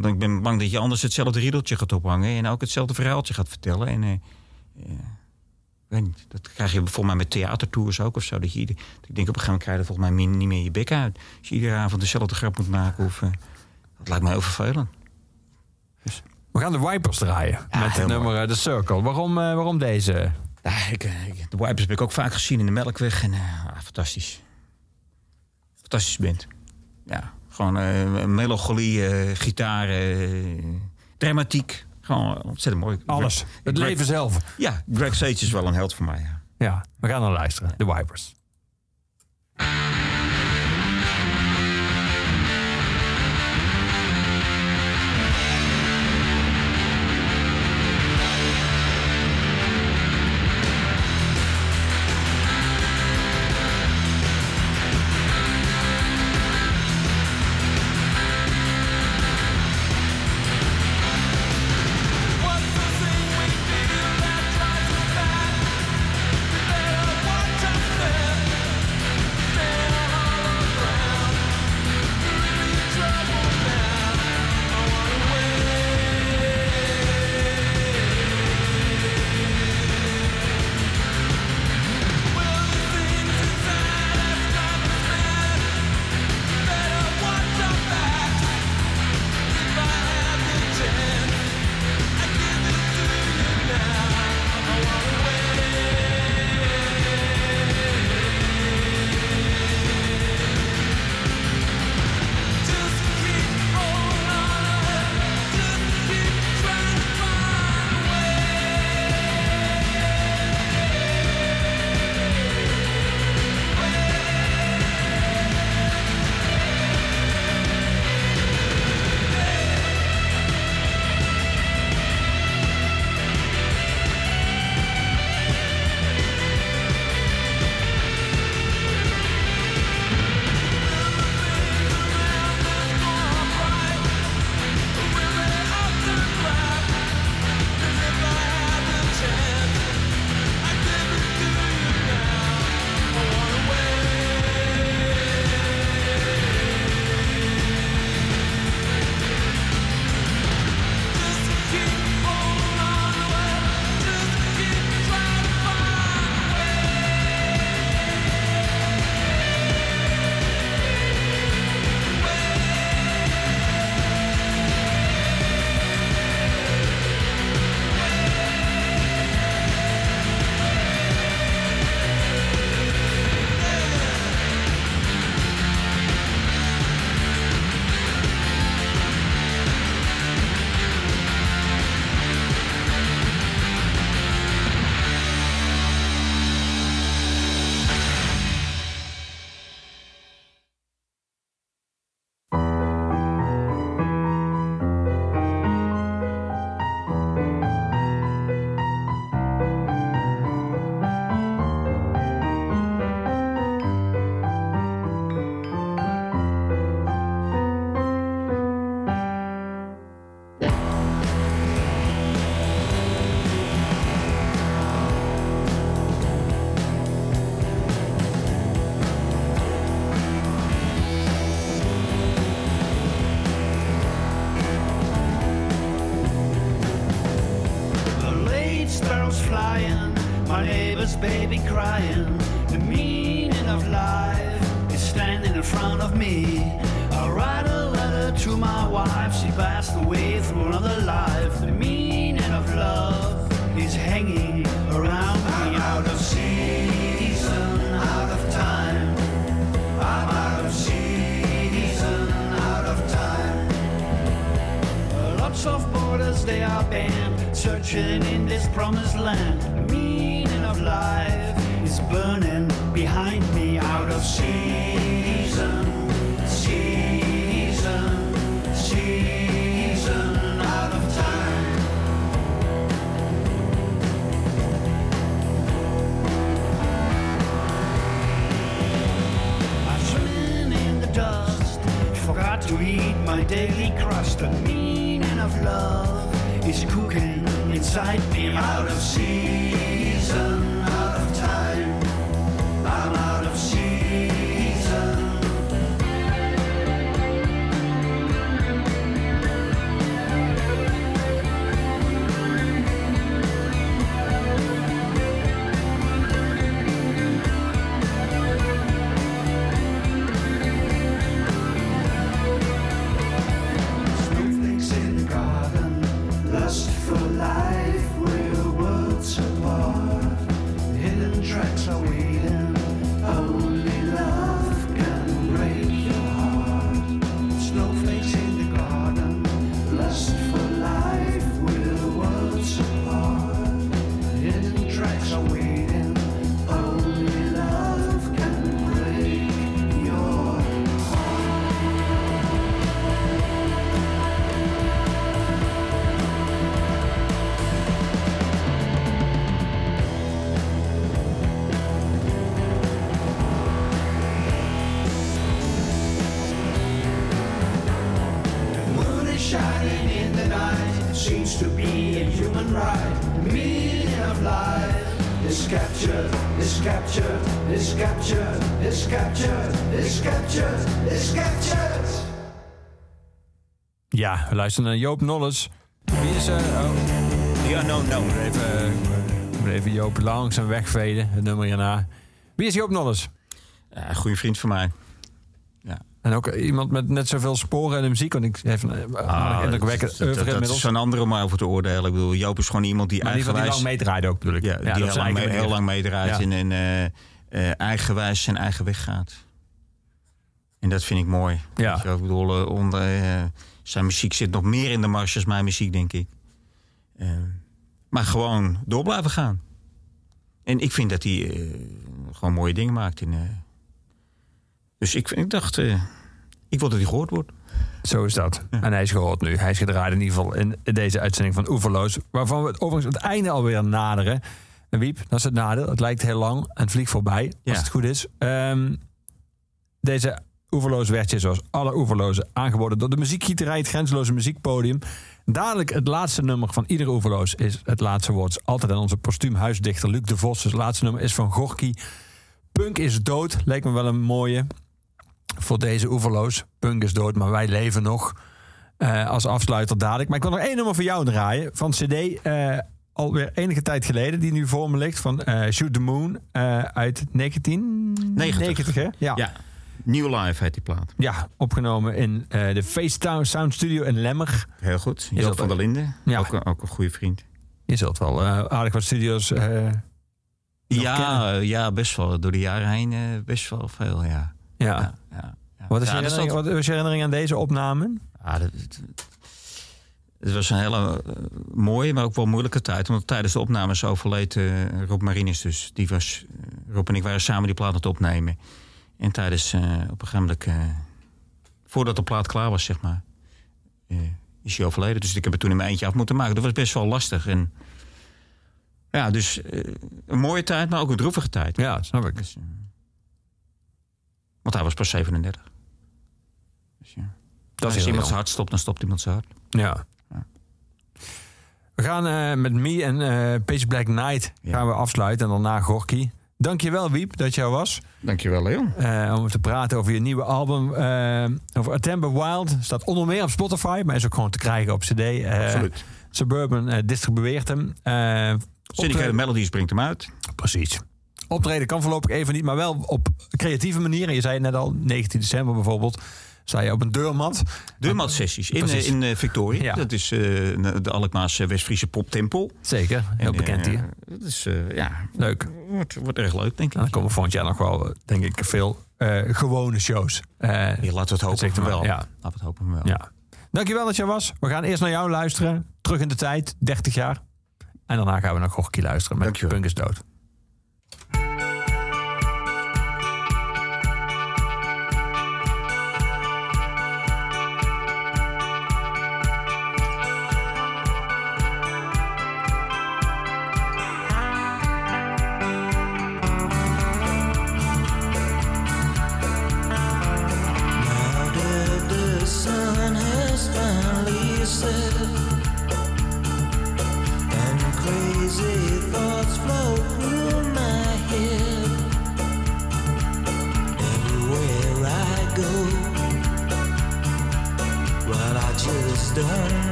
Speaker 3: Want ik ben bang dat je anders hetzelfde riedeltje gaat ophangen en ook hetzelfde verhaaltje gaat vertellen. En, eh, ik weet niet, dat krijg je volgens mij met theatertours ook of zo. Dat je, ieder- ik denk op een gegeven moment krijg je volgens mij niet meer je bek uit. Als je iedere avond dezelfde grap moet maken. Of, eh, dat lijkt me heel vervelend.
Speaker 2: We gaan de Wipers draaien.
Speaker 3: Ja,
Speaker 2: met het nummer eh, The Circle. Waarom, waarom deze?
Speaker 3: Ja, ik, ik- de Wipers heb ik ook vaak gezien in de Melkweg. En, ah, fantastisch. Fantastisch band. Ja, gewoon eh, melancholie, eh, gitaar, eh, dramatiek. Gewoon ontzettend mooi.
Speaker 2: Alles. Het
Speaker 3: Greg-
Speaker 2: leven zelf.
Speaker 3: Ja, Greg Sage is wel een held voor mij. Ja.
Speaker 2: Ja, we gaan naar luisteren. The Wipers.
Speaker 7: To be a human right. The meaning of life is captured, is captured, is captured, is captured, is captured, is captured.
Speaker 2: Ja, we luisteren naar Joop Nolles. Wie is... eh oh,
Speaker 3: Ja, no, no.
Speaker 2: even, ik moet even Joop langzaam wegveden, het nummer hierna. Wie is Joop Nolles?
Speaker 3: Een goede vriend van mij.
Speaker 2: En ook iemand met net zoveel sporen in de muziek. Want ik heb een ah, indrukwekkend
Speaker 3: dat, dat,
Speaker 2: inmiddels.
Speaker 3: is zo'n andere om over te oordelen. Ik bedoel, Joop is gewoon iemand die
Speaker 2: Maar van die
Speaker 3: eigenwijs...
Speaker 2: lang meedraaide ook, ik.
Speaker 3: Ja, die heel, lang, mee- heel lang meedraait
Speaker 2: Ja.
Speaker 3: en, en eh, eh, eigenwijs zijn eigen weg gaat. En dat vind ik mooi.
Speaker 2: Ja.
Speaker 3: Je wel, ik bedoel, eh, onder, eh, zijn muziek zit nog meer in de mars als mijn muziek, denk ik. Eh, maar gewoon door blijven gaan. En ik vind dat hij eh, gewoon mooie dingen maakt. In, eh. Dus ik, ik dacht, eh, ik wil dat hij gehoord wordt.
Speaker 2: Zo is dat. En hij is gehoord nu. Hij is gedraaid in ieder geval in deze uitzending van Oeverloos. Waarvan we het overigens het einde alweer naderen. En Wiep, dat is het nadeel. Het lijkt heel lang en het vliegt voorbij. Als
Speaker 3: Ja.
Speaker 2: het goed is. Ehm, deze Oeverloos werd je zoals alle Oeverlozen aangeboden door de muziekgieterij. Het grenzeloze muziekpodium. Dadelijk het laatste nummer van iedere Oeverloos is het laatste woord. Is Altijd aan onze postuumhuisdichter Luc de Vos. Dus het laatste nummer is van Gorky. Punk is dood. Leek me wel een mooie voor deze oeverloos. Punk is dood, maar wij leven nog. Eh, als afsluiter dadelijk. Maar ik wil nog één nummer voor jou draaien. Van CD, eh, alweer enige tijd geleden. Die nu voor me ligt. Van eh, Shoot the Moon uit 1990. hè? Ja.
Speaker 3: Ja, New Life heet die plaat.
Speaker 2: Ja, opgenomen in de Facetown Sound Studio in Lemmer.
Speaker 3: Heel goed. Joop van der Linden,
Speaker 2: Ja.
Speaker 3: ook, een- ook een goede vriend.
Speaker 2: Je zult wel aardig wat studio's...
Speaker 3: Ja,
Speaker 2: kennen.
Speaker 3: ja, best wel. Door de jaren heen best wel veel, ja.
Speaker 2: Ja.
Speaker 3: ja, ja, ja.
Speaker 2: Wat, is je
Speaker 3: dat
Speaker 2: herinnering,
Speaker 3: dat-
Speaker 2: wat is je herinnering aan deze opname?
Speaker 3: Ja, dat, het, het was een hele eh, mooie, maar ook wel moeilijke tijd. Want tijdens de opnames overleed eh, Rob Marinus dus. Die was, eh, Rob en ik waren samen die plaat aan het opnemen. En tijdens, eh, op een gegeven moment, eh, voordat de plaat klaar was, zeg maar, eh, is hij overleden. Dus ik heb het toen in mijn eentje af moeten maken. Dat was best wel lastig. En, ja, dus een mooie tijd, maar ook een droevige tijd.
Speaker 2: Ja, snap ik.
Speaker 3: Dus, want hij was pas 37. Dus, ja.
Speaker 2: Dat is
Speaker 3: Als iemand zijn hart stopt, dan stopt iemand zijn hart.
Speaker 2: Ja. We gaan eh, met Me en eh Pitch Black Night
Speaker 3: Ja.
Speaker 2: gaan we afsluiten. En daarna Gorky. Dankjewel Wiep dat je er was.
Speaker 3: Dankjewel, Leon.
Speaker 2: eh, om te praten over je nieuwe album. over Atember Wild. Staat onder meer op Spotify. Maar is ook gewoon te krijgen op cd. Eh,
Speaker 3: Absoluut.
Speaker 2: Suburban distribueert hem. Eh,
Speaker 3: Syndicate Melodies brengt hem uit.
Speaker 5: Precies. Optreden kan voorlopig even niet, maar wel op creatieve manieren. Je zei het net al, 19 december bijvoorbeeld. Sta je op een deurmat.
Speaker 3: Deurmat-sessies in,
Speaker 5: Precies.
Speaker 3: eh, in eh, Victoria.
Speaker 5: Ja.
Speaker 3: Dat is eh, de Alkmaarse West-Friese poptempel.
Speaker 5: Zeker, heel
Speaker 3: En,
Speaker 5: bekend hier.
Speaker 3: Dat is, ja,
Speaker 5: Leuk.
Speaker 3: wordt, wordt erg leuk, denk ik.
Speaker 5: En dan komen volgend jaar nog wel, denk ik, veel gewone shows.
Speaker 3: Ja, laten we het hopen wel.
Speaker 5: ja.
Speaker 3: Laten we het hopen wel.
Speaker 5: ja. Dankjewel dat je er was. We gaan eerst naar jou luisteren. Terug in de tijd, 30 jaar. En daarna gaan we naar Gorky luisteren met
Speaker 3: Dankjewel.
Speaker 5: Punk is dood.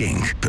Speaker 1: Van